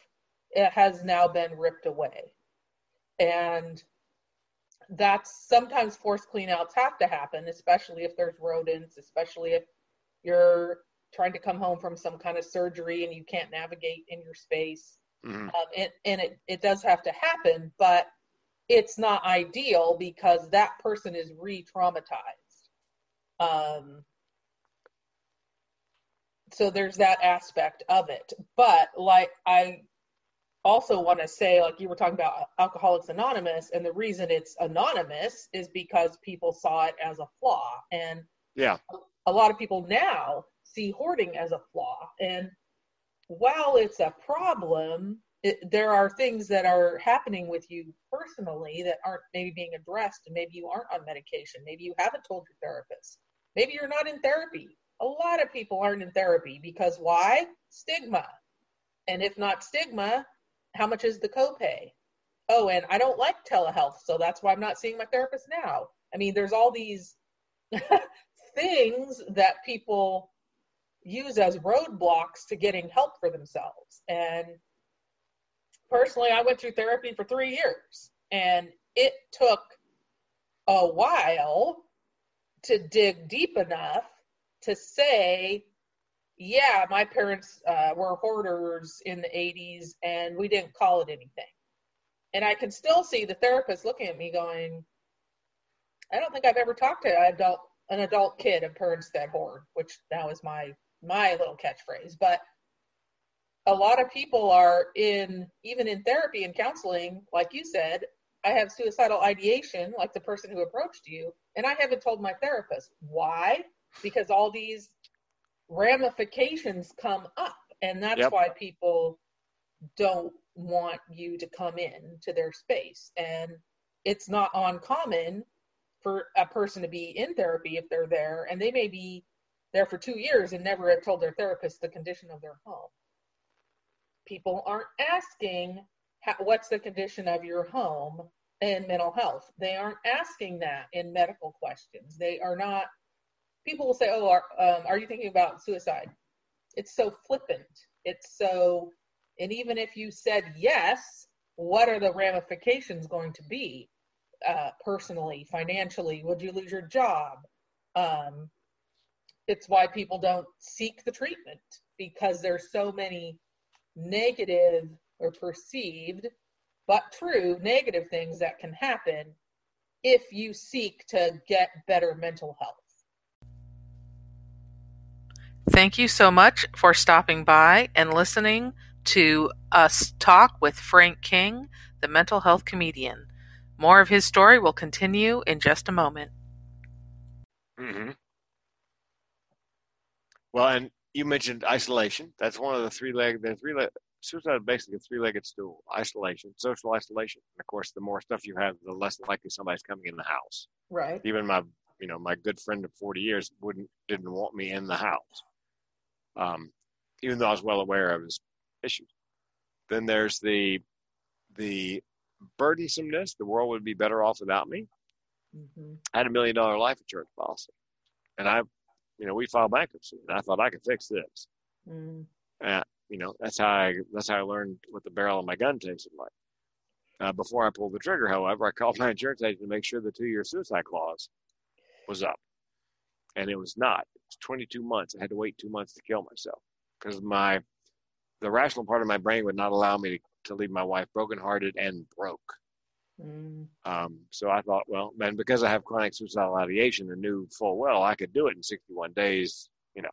it has now been ripped away. And that's sometimes forced cleanouts have to happen especially if there's rodents especially if you're trying to come home from some kind of surgery and you can't navigate in your space. Mm-hmm. Um, and, and it, it does have to happen, but it's not ideal because that person is re traumatized. Um, so there's that aspect of it. But like I also want to say, like you were talking about Alcoholics Anonymous, and the reason it's anonymous is because people saw it as a flaw. And yeah, a lot of people now see hoarding as a flaw. And while it's a problem, it, there are things that are happening with you personally that aren't maybe being addressed, and maybe you aren't on medication. Maybe you haven't told your therapist. Maybe you're not in therapy. A lot of people aren't in therapy because why? Stigma. And if not stigma, how much is the copay? Oh, and I don't like telehealth, so that's why I'm not seeing my therapist now. I mean, there's all these things that people use as roadblocks to getting help for themselves. And personally, I went through therapy for three years, and it took a while to dig deep enough to say, yeah, my parents uh, were hoarders in the 80s, and we didn't call it anything. And I can still see the therapist looking at me going, I don't think I've ever talked to an adult, an adult kid of parents that hoard, which now is my my little catchphrase. But a lot of people are in, even in therapy and counseling, like you said, I have suicidal ideation, like the person who approached you, and I haven't told my therapist. Why? Because all these ramifications come up. And that's yep. why people don't want you to come in to their space. And it's not uncommon for a person to be in therapy if they're there and they may be there for two years and never have told their therapist the condition of their home. People aren't asking what's the condition of your home in mental health. They aren't asking that in medical questions. They are not. People will say, "Oh, are, um, are you thinking about suicide?" It's so flippant. It's so, and even if you said yes, what are the ramifications going to be? Uh, personally, financially, would you lose your job? Um, it's why people don't seek the treatment because there's so many negative or perceived but true negative things that can happen if you seek to get better mental health. Thank you so much for stopping by and listening to us talk with Frank King, the mental health comedian. More of his story will continue in just a moment. Mm-hmm. Well, and you mentioned isolation. That's one of the three leg. The three leg suicide is basically a three-legged stool: isolation, social isolation, and of course, the more stuff you have, the less likely somebody's coming in the house. Right. Even my, you know, my good friend of 40 years wouldn't didn't want me in the house, um, even though I was well aware of his issues. Then there's the the burdensomeness. The world would be better off without me. Mm-hmm. I had a million dollar life insurance policy, and I, you know, we filed bankruptcy, and I thought I could fix this. Mm. Uh, you know, that's how I that's how I learned what the barrel of my gun tasted like. Uh, before I pulled the trigger, however, I called my insurance agent to make sure the two-year suicide clause was up, and it was not. It was 22 months. I had to wait two months to kill myself because my the rational part of my brain would not allow me to, to leave my wife brokenhearted and broke. Mm. Um, so I thought, well, man, because I have chronic suicidal ideation and knew full well I could do it in 61 days, you know,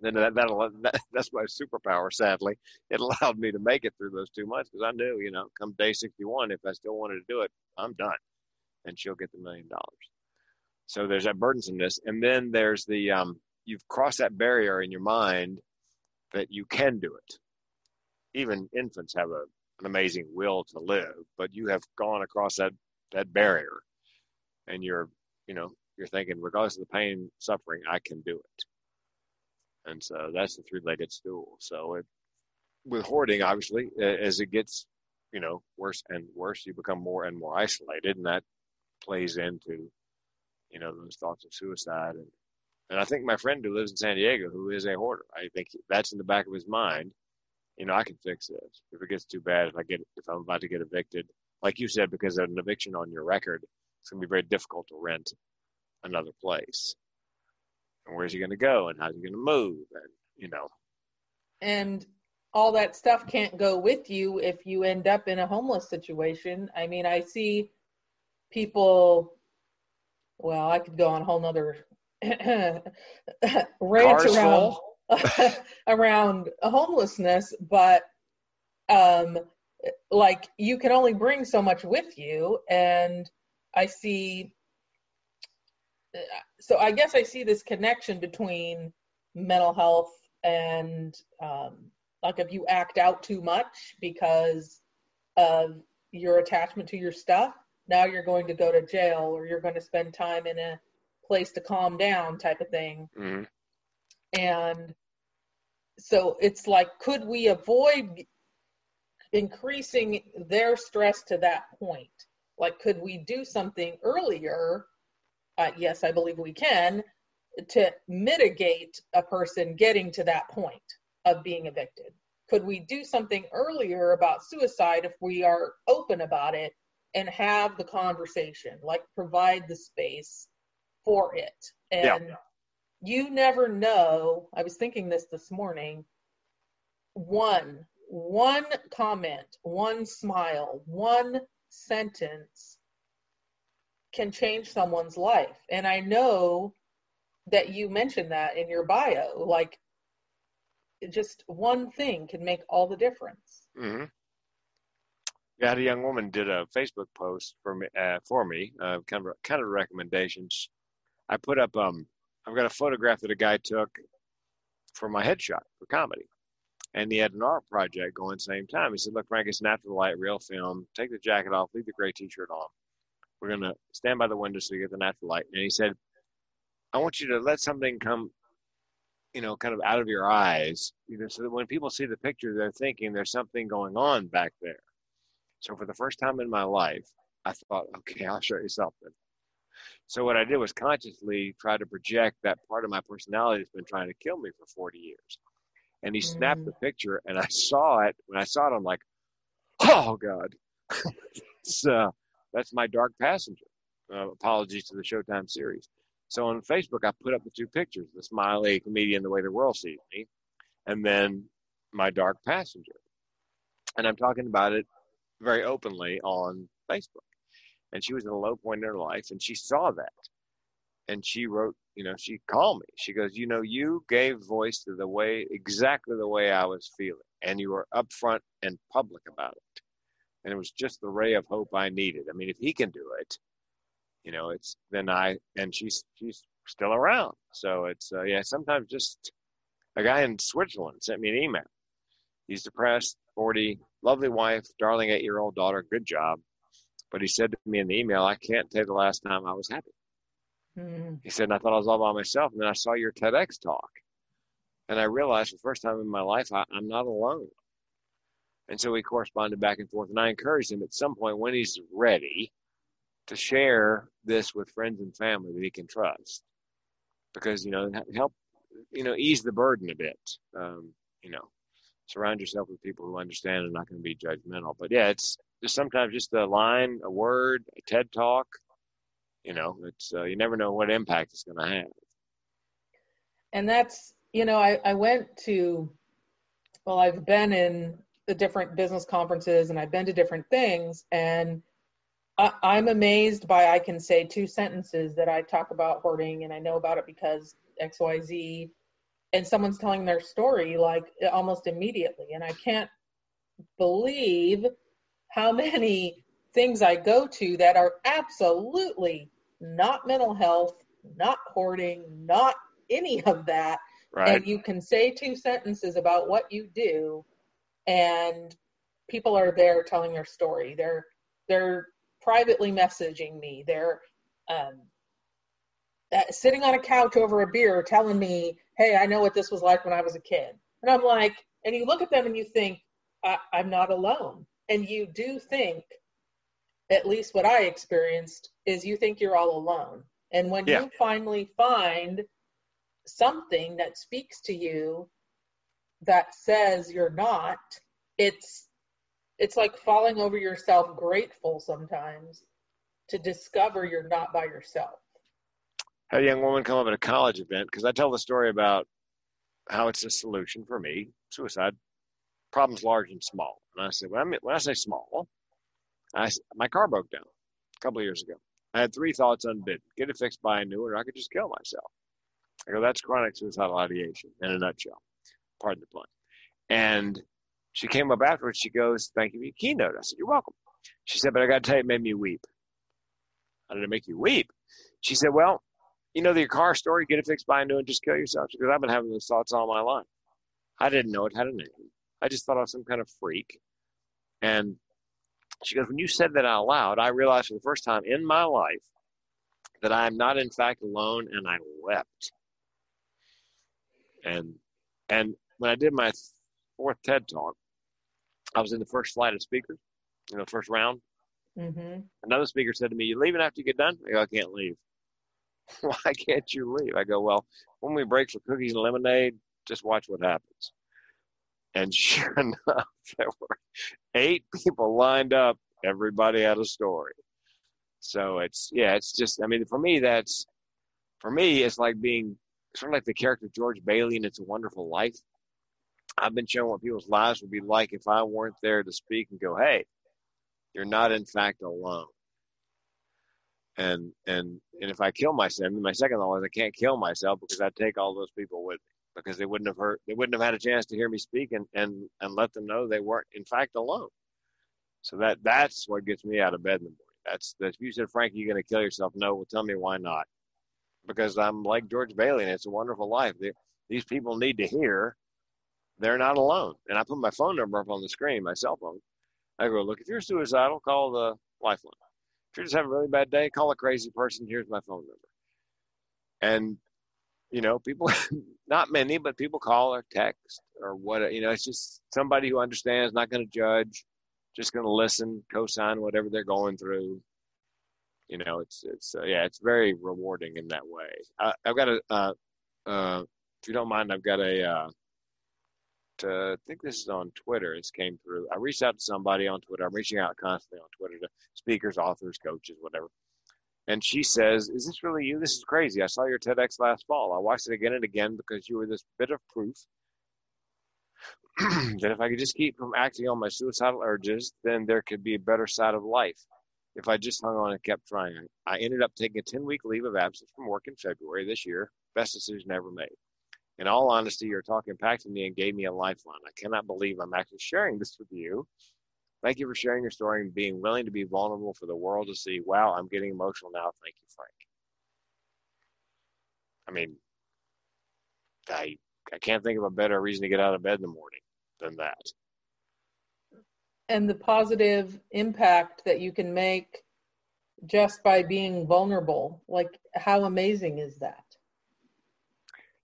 then that, that, that's my superpower. Sadly, it allowed me to make it through those two months because I knew, you know, come day 61, if I still wanted to do it, I'm done, and she'll get the million dollars. So there's that burdensomeness, and then there's the um, you've crossed that barrier in your mind that you can do it. Even infants have a, an amazing will to live, but you have gone across that that barrier, and you're, you know, you're thinking, regardless of the pain, suffering, I can do it and so that's the three-legged stool. So it, with hoarding, obviously, as it gets, you know, worse and worse, you become more and more isolated, and that plays into, you know, those thoughts of suicide. And and I think my friend who lives in San Diego, who is a hoarder, I think that's in the back of his mind. You know, I can fix this. If it gets too bad, if I get, if I'm about to get evicted, like you said, because of an eviction on your record, it's going to be very difficult to rent another place. And where's he going to go? And how's he going to move? And you know. And all that stuff can't go with you if you end up in a homeless situation. I mean i see people well i could go on a whole nother rant around around homelessness but um like you can only bring so much with you and i see so I guess I see this connection between mental health and um, like if you act out too much because of your attachment to your stuff, now you're going to go to jail or you're going to spend time in a place to calm down type of thing. Mm-hmm. And so it's like, could we avoid increasing their stress to that point? Like, could we do something earlier uh, yes, I believe we can, to mitigate a person getting to that point of being evicted? Could we do something earlier about suicide if we are open about it and have the conversation, like provide the space for it? And yeah. You never know. I was thinking this this morning. One, one comment, one smile, one sentence can change someone's life. And I know that you mentioned that in your bio. Like, just one thing can make all the difference. Mm-hmm. Yeah, a young woman did a Facebook post for me, uh, for me, uh, kind of kind of recommendations. I put up, um, I've got a photograph that a guy took for my headshot for comedy, and he had an art project going same time. He said, "Look, Frank, it's natural light, real film. Take the jacket off, leave the gray T-shirt on. We're going to stand by the window so you get the natural light. And he said, I want you to let something come, you know, kind of out of your eyes, you know, so that when people see the picture, they're thinking there's something going on back there. So for the first time in my life, I thought, okay, I'll show you something. So what I did was consciously try to project that part of my personality that's been trying to kill me for 40 years. And he snapped mm. the picture, and I saw it. When I saw it, I'm like, oh God. so that's my dark passenger. Uh, apologies to the Showtime series. So on Facebook, I put up the two pictures: the smiley comedian, the way the world sees me, and then my dark passenger. And I'm talking about it very openly on Facebook. And she was at a low point in her life and she saw that. And she wrote, you know, she called me. She goes, You know, you gave voice to the way, exactly the way I was feeling. And you were upfront and public about it. And it was just the ray of hope I needed. I mean, if he can do it, you know, it's then I, and she's, she's still around. So it's, uh, yeah, sometimes just a guy in Switzerland sent me an email. He's depressed, 40, lovely wife, darling eight year old daughter, good job. But he said to me in the email, I can't tell you the last time I was happy. Mm-hmm. He said, and I thought I was all by myself. And then I saw your TEDx talk. And I realized for the first time in my life, I, I'm not alone. And so we corresponded back and forth. And I encouraged him at some point when he's ready to share this with friends and family that he can trust. Because, you know, help, you know, ease the burden a bit. Um, you know, surround yourself with people who understand and not going to be judgmental. But yeah, it's just sometimes just a line, a word, a TED talk. You know, it's uh, you never know what impact it's going to have. And that's you know, I, I went to well, I've been in the different business conferences and I've been to different things and I, I'm amazed by I can say two sentences that I talk about hoarding and I know about it because XYZ and someone's telling their story like almost immediately. And i can't believe how many things i go to that are absolutely not mental health not hoarding not any of that. Right. and you can say two sentences about what you do and people are there telling their story. They're they're privately messaging me. They're um, uh, sitting on a couch over a beer telling me hey, I know what this was like when I was a kid. And I'm like, and you look at them and you think, I- I'm not alone. And you do think, at least what I experienced, is you think you're all alone. And when yeah. you finally find something that speaks to you that says you're not, it's it's like falling over yourself grateful sometimes to discover you're not by yourself had a young woman come up at a college event because I tell the story about how it's a solution for me suicide problems large and small. And I said, when I, mean, when I say small, I, my car broke down a couple of years ago. I had three thoughts unbidden get it fixed, buy a new one, or I could just kill myself. I go, that's chronic suicidal ideation in a nutshell. Pardon the pun. And she came up afterwards. She goes, Thank you for your keynote. I said, You're welcome. She said, But I got to tell you, it made me weep. How did it make you weep? She said, Well, you know, the car story, get it fixed, buy a new and just kill yourself. Because I've been having those thoughts all my life. I didn't know it had a name. I just thought I was some kind of freak. And she goes, when you said that out loud, I realized for the first time in my life that I am not in fact alone, and I wept. And and when I did my fourth TED talk, I was in the first flight of speakers, in the first round. Mm-hmm. Another speaker said to me, "You leaving after you get done?" I go, "I can't leave." why can't you leave? I go, well, when we break for cookies and lemonade, just watch what happens. And sure enough, there were eight people lined up. Everybody had a story. So it's, yeah, it's just, I mean, for me, that's, for me, it's like being sort of like the character George Bailey in It's a Wonderful Life. I've been showing what people's lives would be like if I weren't there to speak and go, hey, you're not in fact alone and and and if I kill myself, my second law is I can't kill myself because I'd take all those people with me because they wouldn't have heard they wouldn't have had a chance to hear me speak and and and let them know they weren't in fact alone. So that that's what gets me out of bed in the morning. That's that. If you said, Frank, you're going to kill yourself, no. Well, tell me why not? Because I'm like George Bailey, and it's a wonderful life. They, these people need to hear they're not alone. And I put my phone number up on the screen, my cell phone. I go, look, if you're suicidal, call the lifeline you're just having a really bad day, call a crazy person. Here's my phone number. And, you know, people, not many, but people call or text or what, you know, it's just somebody who understands, not going to judge, just going to listen, co-sign whatever they're going through. You know, it's, it's, uh, yeah, it's very rewarding in that way. I, have got a, uh, uh, if you don't mind, I've got a, uh, I think this is on Twitter. This came through. I reached out to somebody on Twitter. I'm reaching out constantly on Twitter to speakers, authors, coaches, whatever. And she says, Is this really you? This is crazy. I saw your TEDx last fall. I watched it again and again because you were this bit of proof that if I could just keep from acting on my suicidal urges, then there could be a better side of life. If I just hung on and kept trying, I ended up taking a 10 week leave of absence from work in February this year. Best decision ever made. In all honesty, your talk impacted me and gave me a lifeline. I cannot believe I'm actually sharing this with you. Thank you for sharing your story and being willing to be vulnerable for the world to see. Wow, I'm getting emotional now. Thank you, Frank. I mean, I I can't think of a better reason to get out of bed in the morning than that. And the positive impact that you can make just by being vulnerable. Like, how amazing is that?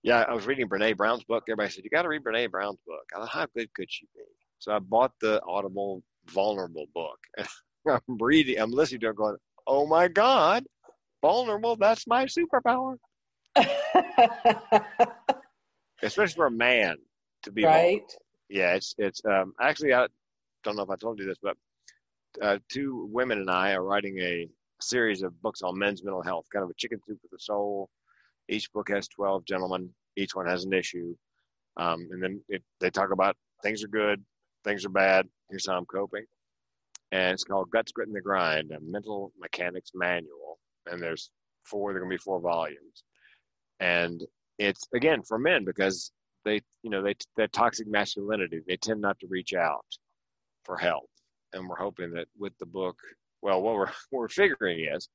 Yeah, I was reading Brene Brown's book. Everybody said, You got to read Brene Brown's book. I thought, How good could she be? So I bought the Audible Vulnerable book. I'm reading, I'm listening to it going, Oh my God, vulnerable, that's my superpower. Especially for a man to be right. Vulnerable. Yeah, it's it's um actually I don't know if I told you this, but uh, two women and I are writing a series of books on men's mental health, kind of a chicken soup for the soul. Each book has twelve gentlemen. Each one has an issue, um, and then it, they talk about things are good, things are bad. Here's how I'm coping, and it's called Guts, Grit, and the Grind: A Mental Mechanics Manual. And there's four. There are gonna be four volumes, and it's again for men because they you know they that toxic masculinity they tend not to reach out for help and we're hoping that with the book well what we're what we're figuring is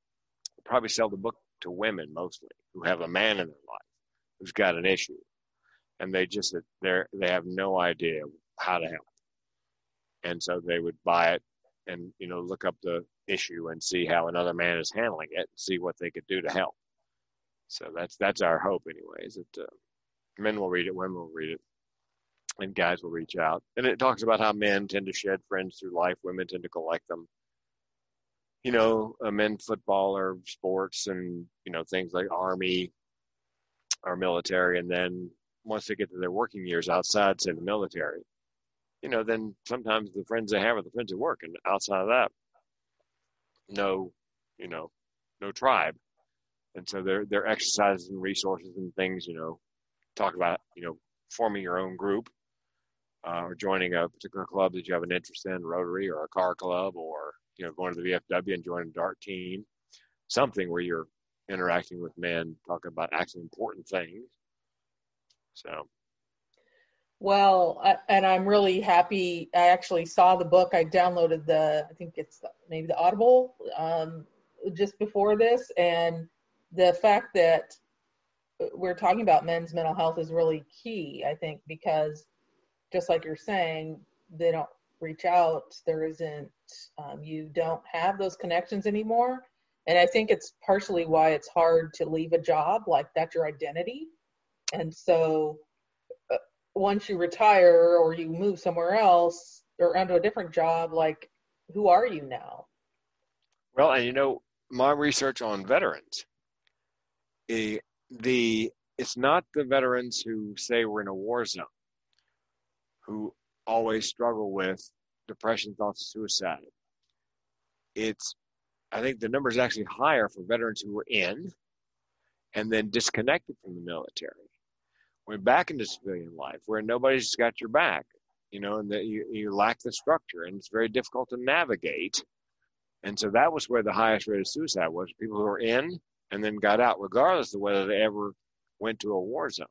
we'll probably sell the book to women mostly who have a man in their life who's got an issue and they just they're they have no idea how to help and so they would buy it and you know look up the issue and see how another man is handling it and see what they could do to help so that's that's our hope anyways that uh, men will read it, women will read it, and guys will reach out. And it talks about how men tend to shed friends through life, women tend to collect them. You know, uh, men football or sports and, you know, things like army or military. And then once they get to their working years outside, say the military, you know, then sometimes the friends they have are the friends at work. And outside of that, no, you know, no tribe. And so they're, they're exercises and resources and things, you know, talk about you know forming your own group uh, or joining a particular club that you have an interest in, Rotary or a car club, or you know going to the VFW and joining a dart team, something where you're interacting with men, talking about actually important things. So. Well, I, and I'm really happy. I actually saw the book. I downloaded the, I think it's maybe the Audible, um, just before this, and the fact that we're talking about men's mental health is really key, I think, because just like you're saying, they don't reach out. There isn't, um, you don't have those connections anymore. And I think it's partially why it's hard to leave a job, like that's your identity. And so uh, once you retire or you move somewhere else or onto a different job, like who are you now? Well, and you know, my research on veterans, the it's not the veterans who say we're in a war zone who always struggle with depression, thoughts, and suicide. It's I think the number is actually higher for veterans who were in and then disconnected from the military. Went back into civilian life where nobody's got your back, you know, and that you, you lack the structure and it's very difficult to navigate. And so that was where the highest rate of suicide was people who were in and then got out, regardless of whether they ever went to a war zone.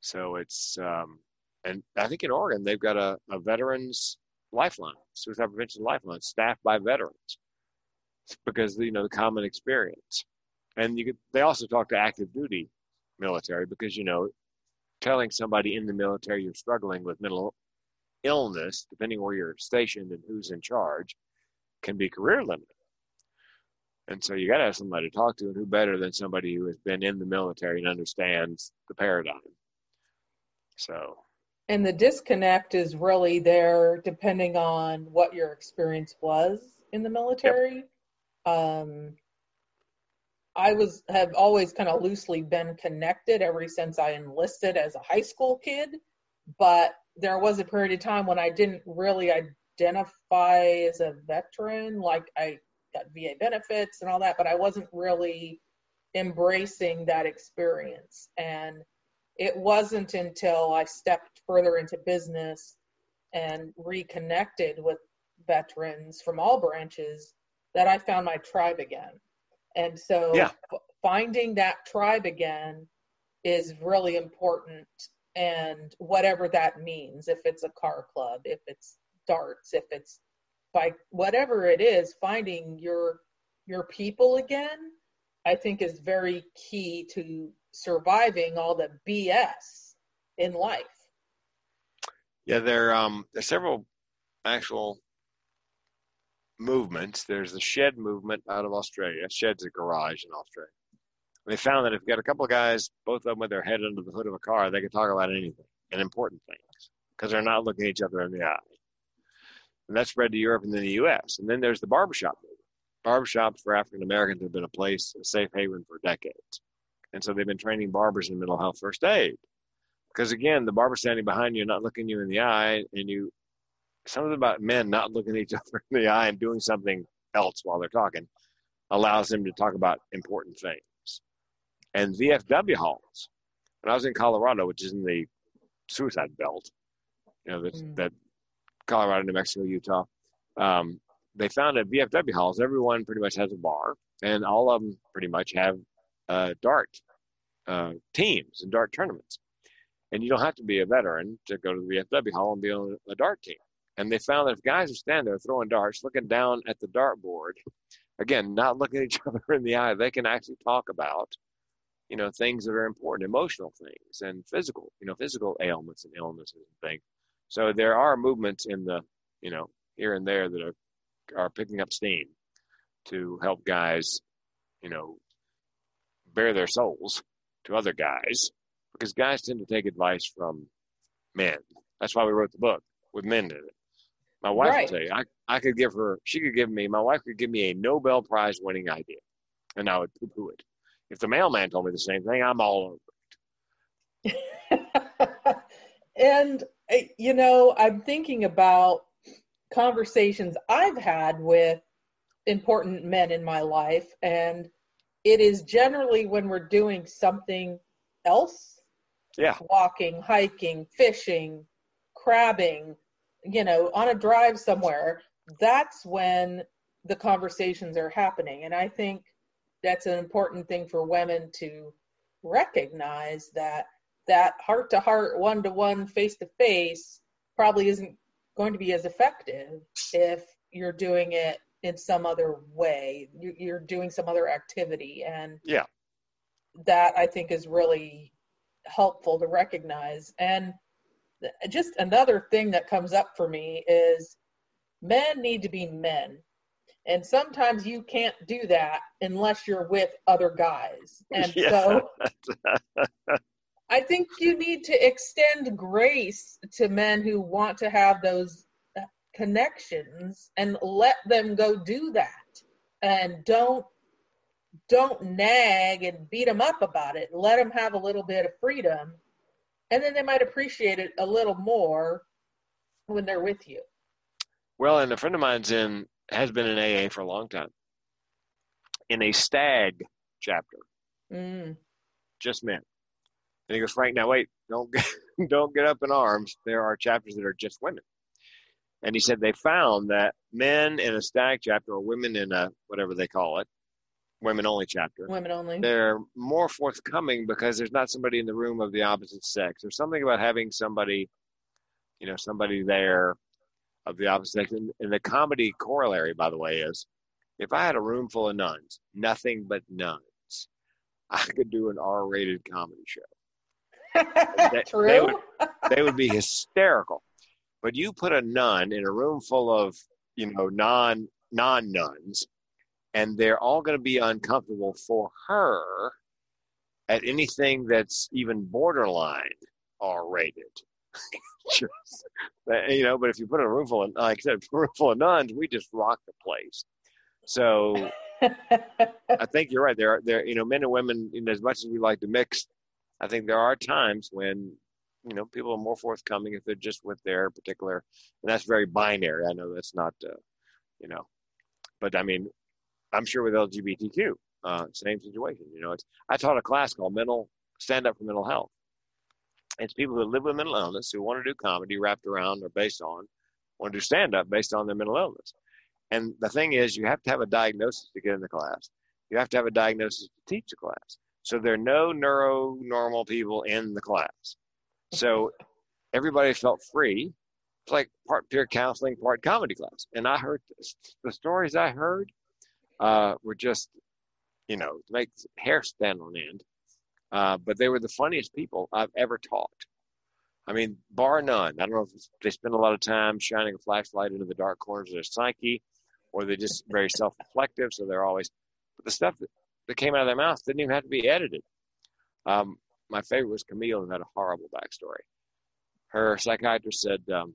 So it's, um, and I think in Oregon they've got a, a veterans lifeline, suicide prevention lifeline, staffed by veterans, because you know the common experience. And you could, they also talk to active duty military because you know telling somebody in the military you're struggling with mental illness, depending where you're stationed and who's in charge, can be career limiting. And so you got to have somebody to talk to, and who better than somebody who has been in the military and understands the paradigm. So. And the disconnect is really there depending on what your experience was in the military. Yep. Um, I was have always kind of loosely been connected ever since I enlisted as a high school kid, but there was a period of time when I didn't really identify as a veteran. Like I got VA benefits and all that, but I wasn't really embracing that experience. And it wasn't until I stepped further into business and reconnected with veterans from all branches that I found my tribe again. And so Yeah. finding that tribe again is really important and whatever that means if it's a car club if it's darts if it's bike whatever it is finding your your people again i think is very key to surviving all the bs in life Yeah, there um there's several actual movements. There's the shed movement out of Australia. Shed's a garage in Australia. They found that if you got a couple of guys, both of them with their head under the hood of a car, they could talk about anything and important things because they're not looking each other in the eye. And that spread to Europe and then the U.S. And then there's the barbershop movement. Barbershops for African Americans have been a place, a safe haven for decades. And so they've been training barbers in mental health first aid. Because again, the barber standing behind you, not looking you in the eye, and you something about men not looking each other in the eye and doing something else while they're talking allows them to talk about important things. And VFW halls. When I was in Colorado, which is in the suicide belt, you know, that, Mm. that Colorado, New Mexico, Utah, um, they found at VFW halls, everyone pretty much has a bar, and all of them pretty much have uh, dart uh, teams and dart tournaments. And you don't have to be a veteran to go to the VFW hall and be on a dart team. And they found that if guys are standing there throwing darts, looking down at the dartboard, again, not looking at each other in the eye, they can actually talk about, you know, things that are important, emotional things and physical, you know, physical ailments and illnesses and things. So there are movements in the, you know, here and there that are are picking up steam to help guys, you know, bare their souls to other guys because guys tend to take advice from men. That's why we wrote the book with men in it. My wife Right. will tell you, I, I could give her, she could give me, my wife could give me a Nobel Prize winning idea and I would poo poo it. If the mailman told me the same thing, I'm all over. It. and uh, you know i'm thinking about conversations i've had with important men in my life and it is generally when we're doing something else Yeah. walking hiking fishing crabbing you know on a drive somewhere that's when the conversations are happening and i think that's an important thing for women to recognize that that heart to heart one to one face to face probably isn't going to be as effective if you're doing it in some other way You- you're doing some other activity and Yeah. that i think is really helpful to recognize and just another thing that comes up for me is men need to be men and sometimes you can't do that unless you're with other guys and Yeah. so I think you need to extend grace to men who want to have those connections and let them go do that. And don't don't nag and beat them up about it. Let them have a little bit of freedom, and then they might appreciate it a little more when they're with you. Well, and a friend of mine's in has been in AA for a long time. In a stag chapter, Mm. just men. And he goes, Frank, now wait, don't get, don't get up in arms. There are chapters that are just women. And he said they found that men in a stag chapter or women in a whatever they call it, women only chapter, Women only. they're more forthcoming because there's not somebody in the room of the opposite sex. There's something about having somebody, you know, somebody there of the opposite sex. And, and the comedy corollary, by the way, is if I had a room full of nuns, nothing but nuns, I could do an R-rated comedy show. they- True. they would- They would be hysterical. But you put a nun in a room full of, you know, non non nuns, and they're all going to be uncomfortable for her at anything that's even borderline R-rated. Just, you know, but if you put a room full of, like I said, a room full of nuns, we just rock the place. So I think you're right. There are there, you know, men and women. You know, as much as we like to mix, I think there are times when you know people are more forthcoming if they're just with their particular, and that's very binary. I know that's not, uh, you know, but I mean, I'm sure with LGBTQ, uh, same situation. You know, it's I taught a class called mental stand up for mental health, It's people who live with mental illness who want to do comedy wrapped around or based on, want to do stand up based on their mental illness. And the thing is, you have to have a diagnosis to get in the class. You have to have a diagnosis to teach the class. So there are no neuro normal people in the class. So everybody felt free. It's like part peer counseling, part comedy class. And I heard the stories I heard uh, were just, you know, make hair stand on end. Uh, but they were the funniest people I've ever taught. I mean, bar none. I don't know if they spend a lot of time shining a flashlight into the dark corners of their psyche, or they're just very self-reflective, so they're always. But the stuff that, that came out of their mouth didn't even have to be edited. Um, my favorite was Camille, who had a horrible backstory. Her psychiatrist said, um,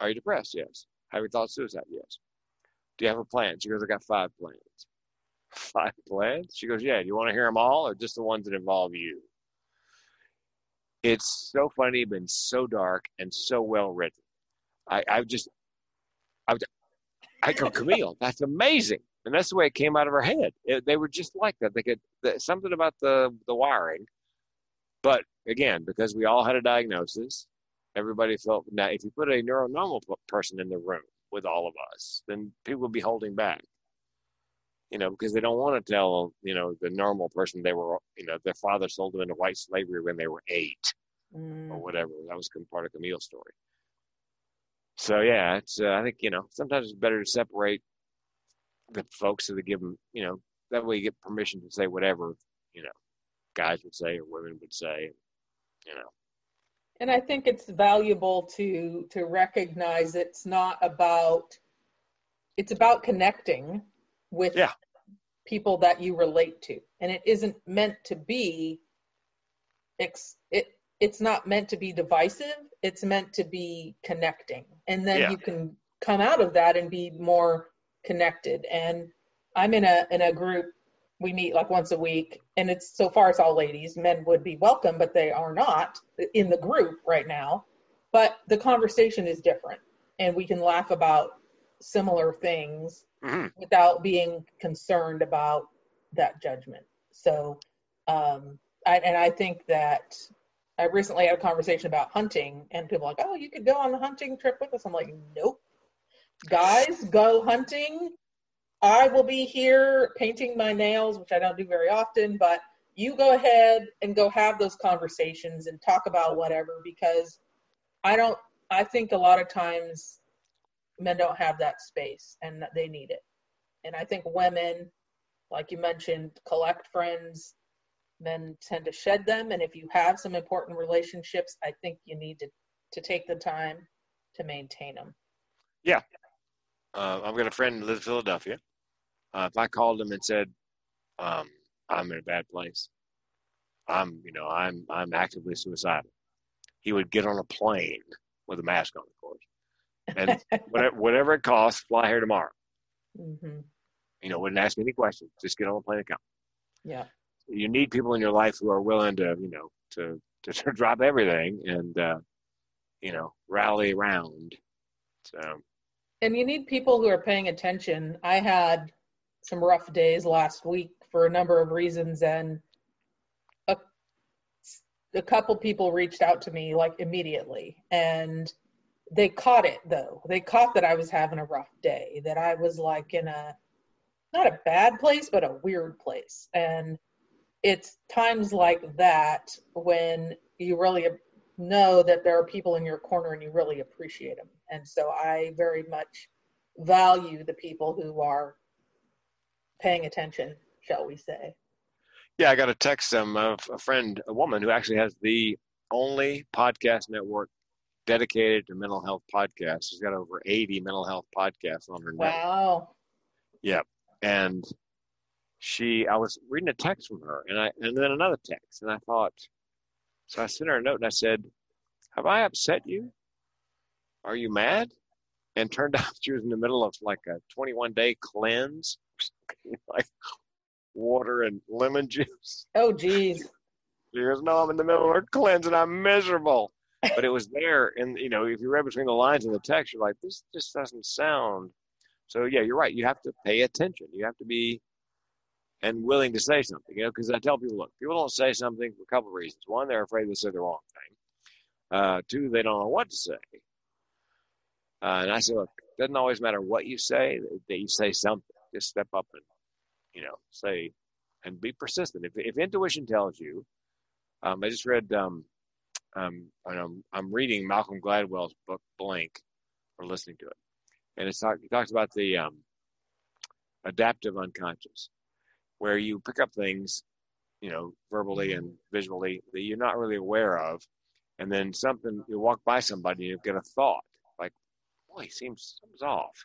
"Are you depressed? Yes. Have you thought suicide? Yes. Do you have a plan?" She goes, "I got five plans." Five plans? She goes, "Yeah. Do you want to hear them all, or just the ones that involve you?" It's so funny, been so dark and so well written. I, I've just, I, I go, Camille, that's amazing, and that's the way it came out of her head. It, they were just like that. They could something about the the wiring, but again, because we all had a diagnosis, everybody felt now if you put a neuronormal person in the room with all of us, then people would be holding back. You know, because they don't want to tell, you know, the normal person they were, you know, their father sold them into white slavery when they were eight mm. or whatever. That was part of Camille's story. So yeah, it's uh, I think you know sometimes it's better to separate the folks so they give them you know that way you get permission to say whatever you know guys would say or women would say, you know. And I think it's valuable to to recognize it's not about it's about connecting with yeah. people that you relate to, and it isn't meant to be. Ex, it it's not meant to be divisive. It's meant to be connecting, and then yeah. you can come out of that and be more connected. And I'm in a in a group we meet like once a week and it's so far it's all ladies. Men would be welcome but they are not in the group right now. But the conversation is different and we can laugh about similar things mm-hmm. without being concerned about that judgment. So um I, and i think that i recently had a conversation about hunting and people like oh you could go on a hunting trip with us. I'm like nope. Guys go hunting I will be here painting my nails, which I don't do very often, but you go ahead and go have those conversations and talk about whatever because I don't, I think a lot of times men don't have that space and they need it. And I think women, like you mentioned, collect friends, men tend to shed them. And if you have some important relationships, I think you need to, to take the time to maintain them. Yeah. Uh, I've got a friend who lives in Philadelphia. Uh, if I called him and said, um, "I'm in a bad place," I'm, you know, I'm I'm actively suicidal, he would get on a plane with a mask on, of course, and whatever, whatever it costs, fly here tomorrow. Mm-hmm. You know, wouldn't ask me any questions. Just get on a plane and come. Yeah. You need people in your life who are willing to, you know, to to, to drop everything and, uh, you know, rally around. So. And you need people who are paying attention. I had some rough days last week for a number of reasons and a, a couple people reached out to me like immediately and they caught it though. They caught that i was having a rough day that i was like in a not a bad place but a weird place. And it's times like that when you really know that there are people in your corner and you really appreciate them and so i very much value the people who are paying attention, shall we say. Yeah, I got a text from a, a friend, a woman who actually has the only podcast network dedicated to mental health podcasts. She's got over 80 mental health podcasts on her network. Wow. Yeah. And she, I was reading a text from her and I, and then another text and I thought, so I sent her a note and I said, have I upset you? Are you mad? And turned out she was in the middle of like a 21 day cleanse like water and lemon juice. Oh, geez. She goes, no, I'm in the middle of a cleanse and I'm miserable. But it was there, and you know, if you read between the lines in the text, you're like, this just doesn't sound. So yeah, you're right. You have to pay attention. You have to be and willing to say something. You know, because I tell people, look, people don't say something for a couple of reasons. One, they're afraid to say the wrong thing. Uh, two, they don't know what to say. Uh, and I said, look, it doesn't always matter what you say, that you say something. Just step up and, you know, say, and be persistent. If, if intuition tells you, um, I just read, um, um, I'm, I'm reading Malcolm Gladwell's book, Blink, or listening to it. And it's talk, he talks about the um, adaptive unconscious, where you pick up things, you know, verbally and visually that you're not really aware of. And then something, you walk by somebody and you get a thought like, boy, he seems something's off.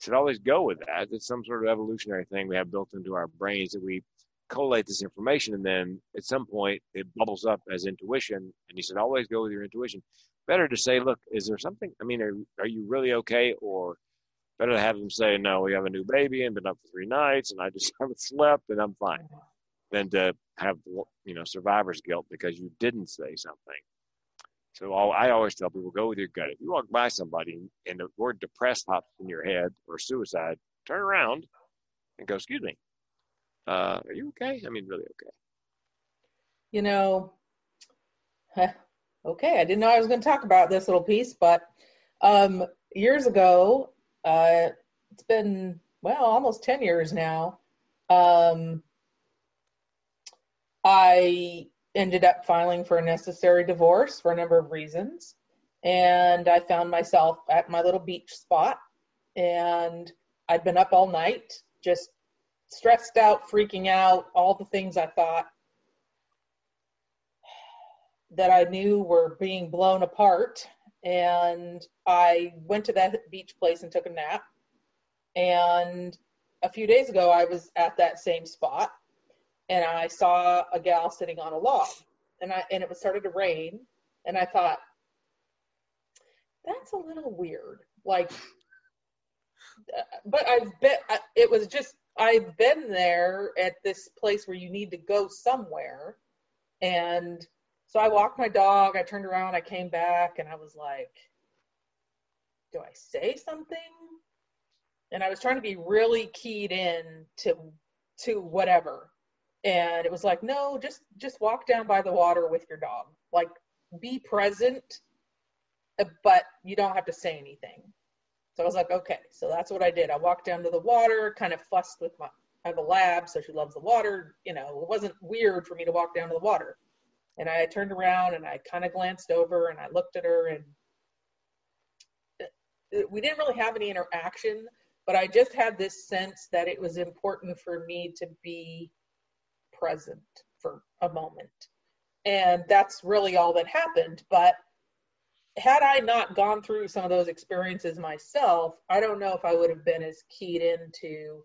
Should always go with that. It's some sort of evolutionary thing we have built into our brains that we collate this information and then at some point it bubbles up as intuition. And he said, always go with your intuition. Better to say, look, is there something? I mean, are, are you really okay? Or better to have them say, no, we have a new baby and been up for three nights and I just haven't slept and I'm fine than to have, you know, survivor's guilt because you didn't say something. So I always tell people, go with your gut. If you walk by somebody and the word depressed pops in your head or suicide, turn around and go, excuse me, uh, are you okay? I mean, really okay. You know, okay, I didn't know I was going to talk about this little piece, but um, years ago, uh, it's been, well, almost 10 years now. Um, I ended up filing for a necessary divorce for a number of reasons. And I found myself at my little beach spot. And I'd been up all night, just stressed out, freaking out, all the things I thought that I knew were being blown apart. And I went to that beach place and took a nap. And a few days ago, I was at that same spot and I saw a gal sitting on a log, and I and it was started to rain, and I thought that's a little weird. Like, but I've been. It was just I've been there at this place where you need to go somewhere, and so I walked my dog. I turned around. I came back, and I was like, "Do I say something?" And I was trying to be really keyed in to to whatever and it was like no just just walk down by the water with your dog. Like be present but you don't have to say anything. So i was like okay. So that's what i did. I walked down to the water kind of fussed with my i have a lab so she loves the water. You know it wasn't weird for me to walk down to the water. And i turned around and i kind of glanced over and i looked at her and we didn't really have any interaction but i just had this sense that it was important for me to be present for a moment. And that's really all that happened. But had I not gone through some of those experiences myself, I don't know if I would have been as keyed in to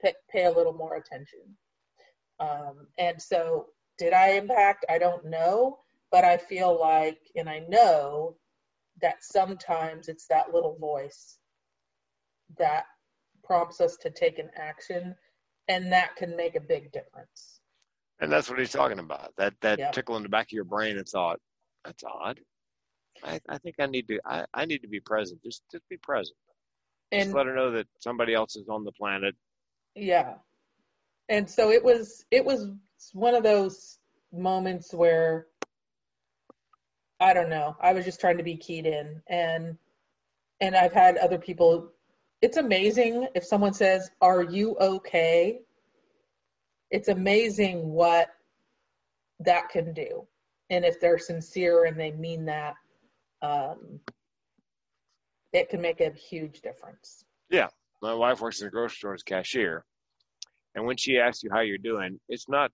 pay, pay a little more attention. Um, and so, did I impact? I don't know, but I feel like, and I know that sometimes it's that little voice that prompts us to take an action, and that can make a big difference. And that's what he's talking about. That that yep. tickle in the back of your brain and thought, that's odd. I, I think I need to I, I need to be present. Just just be present. And just let her know that somebody else is on the planet. Yeah. And so it was it was one of those moments where I don't know. I was just trying to be keyed in and and I've had other people it's amazing if someone says, "Are you okay?" It's amazing what that can do. And if they're sincere and they mean that, um, it can make a huge difference. Yeah. My wife works in a grocery store as cashier. And when she asks you how you're doing, it's not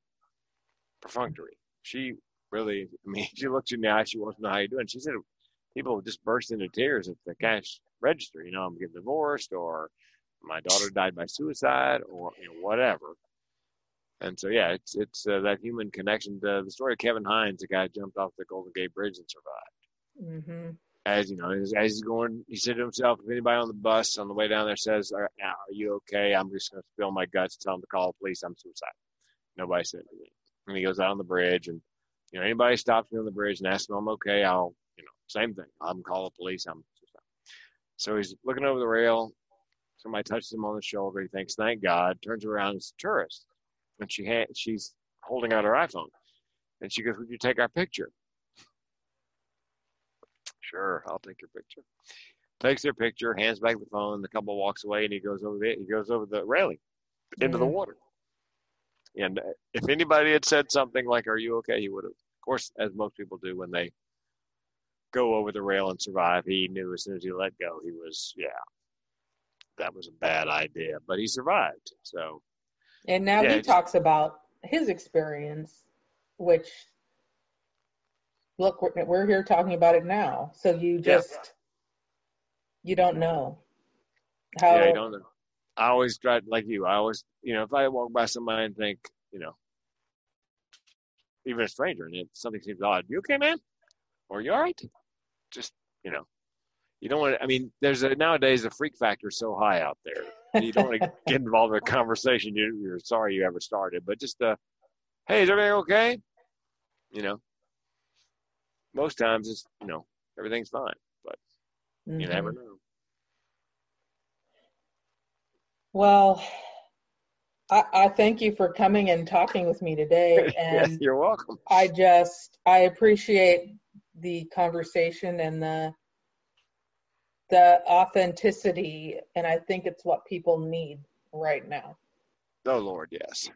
perfunctory. She really, I mean, she looks you in the eye, she wants to know how you're doing. She said people just burst into tears at the cash register. You know, I'm getting divorced, or my daughter died by suicide, or you know, whatever. And so, yeah, it's it's uh, that human connection. The, the story of Kevin Hines, the guy jumped off the Golden Gate Bridge and survived. Mm-hmm. As you know, as, as, he's going, he said to himself, "If anybody on the bus on the way down there says, are, are you okay? I'm just going to spill my guts, tell them to call the police. I'm suicidal." Nobody said anything. And he goes out on the bridge, and you know, anybody stops me on the bridge and asks me I'm okay, I'll, you know, same thing. I'm call the police. I'm suicidal. So he's looking over the rail. Somebody touches him on the shoulder. He thinks, "Thank God." Turns around, it's a tourist and she had she's holding out her iPhone, and she goes, "Would you take our picture?" Sure, I'll take your picture. Takes their picture, hands back the phone. The couple walks away, and he goes over the he goes over the railing into the Mhm. water. And uh, if anybody had said something like, "Are you okay?" he would have, of course, as most people do when they go over the rail and survive. He knew as soon as he let go, he was yeah, that was a bad idea, but he survived. So And now Yeah, he talks about his experience, which look, we're, we're here talking about it now. So you Yeah. just you don't know how. yeah, you don't. know. I always try like you. I always, you know, if I walk by somebody and think, you know, even a stranger, and it, something seems odd, you okay, man? Or you all right? Just, you know, you don't want to. I mean, there's a nowadays the freak factor is so high out there. You don't want to get involved in a conversation you, you're sorry you ever started, but just, uh, hey, is everything okay? You know, most times it's, you know, everything's fine, but you Mhm. never know. Well, I, I thank you for coming and talking with me today, yes, and you're welcome. I just I appreciate the conversation and the the authenticity, and I think it's what people need right now. Oh Lord, yes.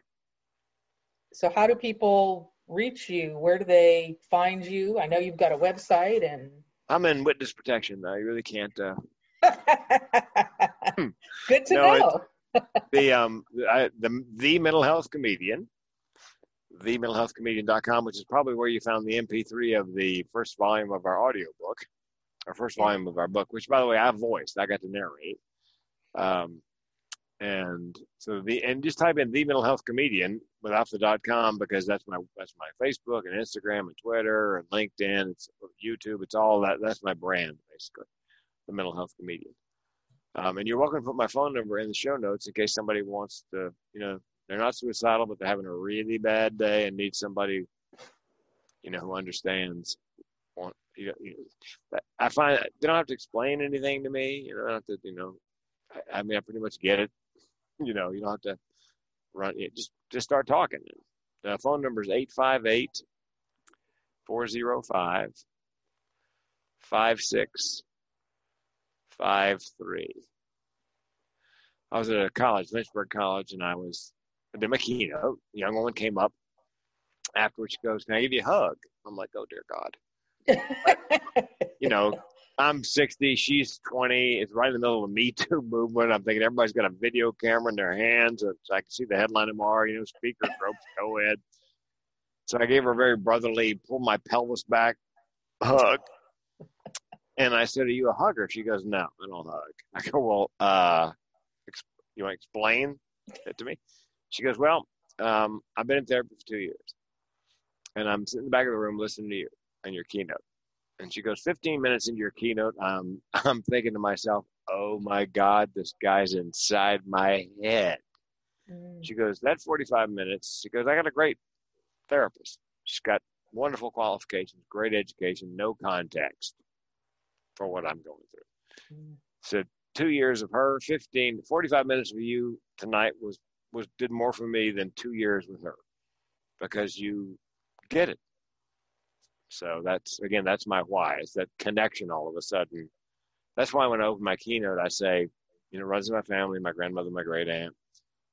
So, how do people reach you? Where do they find you? I know you've got a website and. I'm in witness protection. I really can't. Uh, Good to No, know. the um I, the the mental health comedian, the mentalhealthcomedian.com, which is probably where you found the MP3 of the first volume of our audio book, our first volume of our book, which by the way I voiced. I got to narrate. Um, and so the and just type in the mental health comedian without the dot com because that's my that's my Facebook and Instagram and Twitter and LinkedIn. It's YouTube. It's all that. That's my brand basically, the mental health comedian. Um, and you're welcome to put my phone number in the show notes in case somebody wants to, you know, they're not suicidal, but they're having a really bad day and need somebody, you know, who understands. Want, you know, you know, I find they don't have to explain anything to me. You know, I don't have to, you know, I, I mean, I pretty much get it. You know, you don't have to run it. Just, just start talking. The phone number is 858 405 5653. I was at a college, Lynchburg College, and I was did my keynote. A young woman came up afterwards. She goes, "Can I give you a hug?" I'm like, "Oh dear God." You know, I'm 60, she's 20. It's right in the middle of the Me Too movement. I'm thinking everybody's got a video camera in their hands, so I can see the headline tomorrow. You know, speaker gropes co-ed. So I gave her a very brotherly, pull my pelvis back hug. And I said, Are you a hugger? She goes, No, I don't hug. I go, Well, uh, ex- you want to explain it to me? She goes, Well, um, I've been in therapy for two years. And I'm sitting in the back of the room listening to you and your keynote. And she goes, 15 minutes into your keynote, um, I'm thinking to myself, Oh my God, this guy's inside my head. Mm. She goes, That 45 minutes. She goes, I got a great therapist. She's got wonderful qualifications, great education, no context for what I'm going through. Mm. So two years of her, 15, 45 minutes of you tonight was, was did more for me than two years with her because you get it. So that's, again, that's my why. It's that connection all of a sudden. That's why when I open my keynote, I say, you know, runs in my family, my grandmother, my great aunt,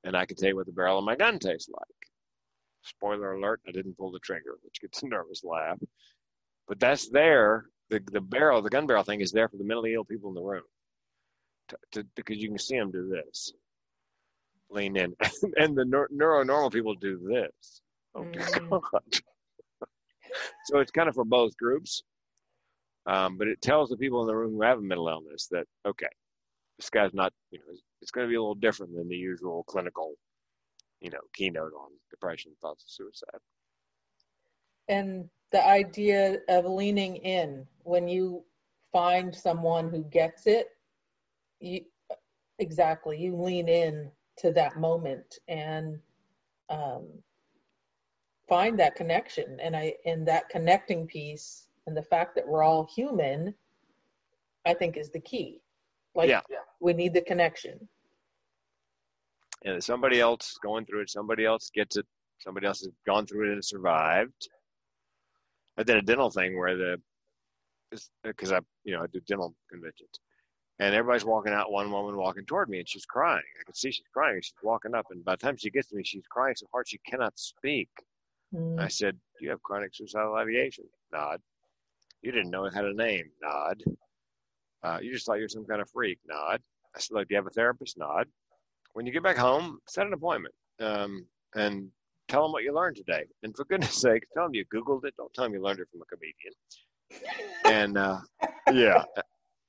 and I can tell you what the barrel of my gun tastes like. Spoiler alert, I didn't pull the trigger, which gets a nervous laugh. But that's there. The, the barrel, the gun barrel thing is there for the mentally ill people in the room. To, to, because you can see them do this. Lean in. and the neur- neuronormal people do this. Oh, Mm. God. So it's kind of for both groups. Um, but it tells the people in the room who have a mental illness that, okay, this guy's not, you know, it's going to be a little different than the usual clinical, you know, keynote on depression, thoughts of suicide. And the idea of leaning in when you find someone who gets it, you exactly you lean in to that moment and um, find that connection. And I and that connecting piece and the fact that we're all human, I think is the key. Like Yeah. we need the connection. And if somebody else going through it, somebody else gets it, somebody else has gone through it and survived. I did a dental thing where the because I, you know, I do dental conventions, and everybody's walking out. One woman walking toward me, and she's crying. I can see she's crying. She's walking up, and by the time she gets to me, she's crying so hard she cannot speak. Mm. I said, "Do you have chronic suicidal ideation?" Nod. You didn't know it had a name. Nod. Uh, you just thought you were some kind of freak. Nod. I said, "Look, do you have a therapist?" Nod. When you get back home, set an appointment um, and tell them what you learned today. And for goodness sake, tell them you Googled it. Don't tell them you learned it from a comedian. and uh, yeah,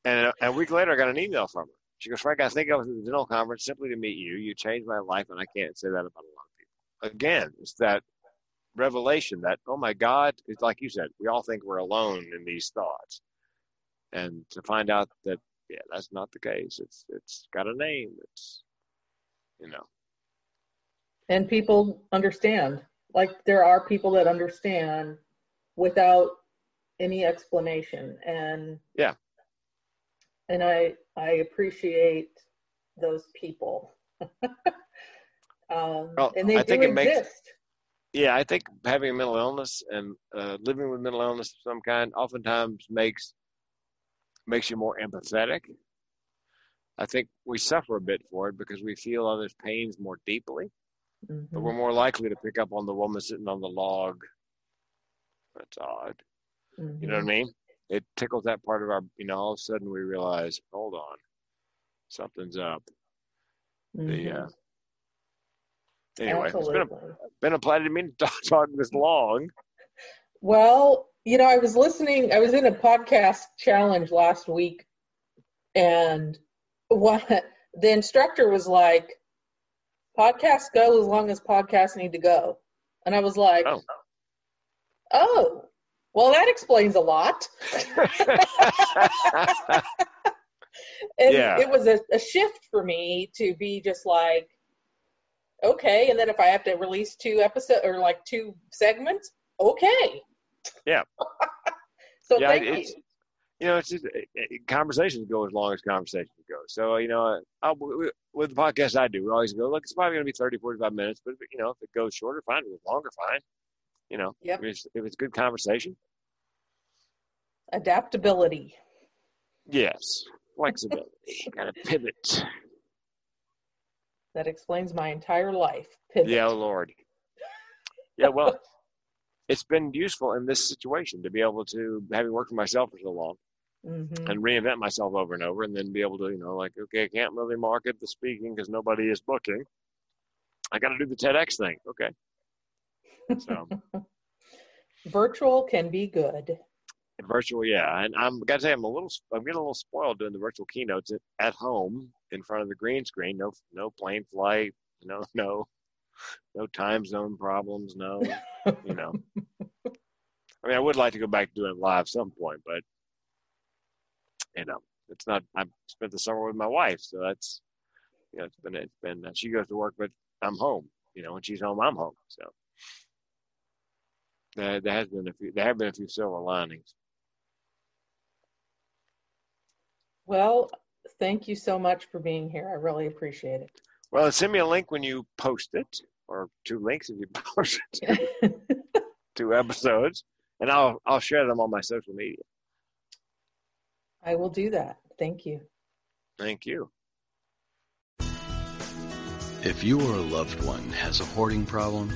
and uh, a week later, I got an email from her. She goes, Frank, I think I was at the dental conference simply to meet you. You changed my life, and I can't say that about a lot of people. Again, it's that revelation that, oh my God, it's like you said, we all think we're alone in these thoughts. And to find out that, yeah, that's not the case. It's it's got a name. It's, you know, and people understand like there are people that understand without any explanation and Yeah. and i i appreciate those people um Well, and they I do think it makes- exist yeah, I think having a mental illness and uh, living with mental illness of some kind oftentimes makes makes you more empathetic. I think we suffer a bit for it because we feel others' pains more deeply, Mhm. but we're more likely to pick up on the woman sitting on the log. That's odd. You know what I mean? It tickles that part of our, you know, all of a sudden we realize, hold on, something's up. The, Mhm. uh, anyway, it's been a, Absolutely. been a pleasure to me to talk, talk this long. Well, you know, I was listening, I was in a podcast challenge last week, and what the instructor was like, podcasts go as long as podcasts need to go. And I was like, Oh. oh, well, that explains a lot. and Yeah. it was a, a shift for me to be just like, okay. And then if I have to release two episodes or like two segments, okay. Yeah. so yeah, thank it's, you. you know, it's just it, it, conversations go as long as conversations go. So, you know, I, we- with the podcast I do, we always go, look, it's probably going to be 30, 45 minutes, but, you know, if it goes shorter, fine. If it goes longer, fine. You know, Yep. if, it's, if it's good conversation, Adaptability. yes. Flexibility, got to pivot. That explains my entire life. Pivot. Yeah, Lord. Yeah, well, it's been useful in this situation to be able to, having worked for myself for so long, Mhm. and reinvent myself over and over and then be able to you know like okay i can't really market the speaking because nobody is booking i got to do the tedx thing okay so Virtual can be good. virtual yeah and i'm gotta say i'm a little i'm getting a little spoiled doing the virtual keynotes at, at home in front of the green screen. No no plane flight no no no time zone problems no you know. I mean i would like to go back to doing it live some point but you know it's not i've spent the summer with my wife so that's you know it's been it's been uh, she goes to work but i'm home you know when she's home i'm home so. There, there has been a few there have been a few silver linings. Well, thank you so much for being here. I really appreciate it. well send me a link when you post it or two links if you post it it. two episodes and i'll i'll share them on my social media I will do that. Thank you. thank you If you or a loved one has a hoarding problem,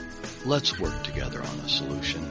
let's work together on a solution.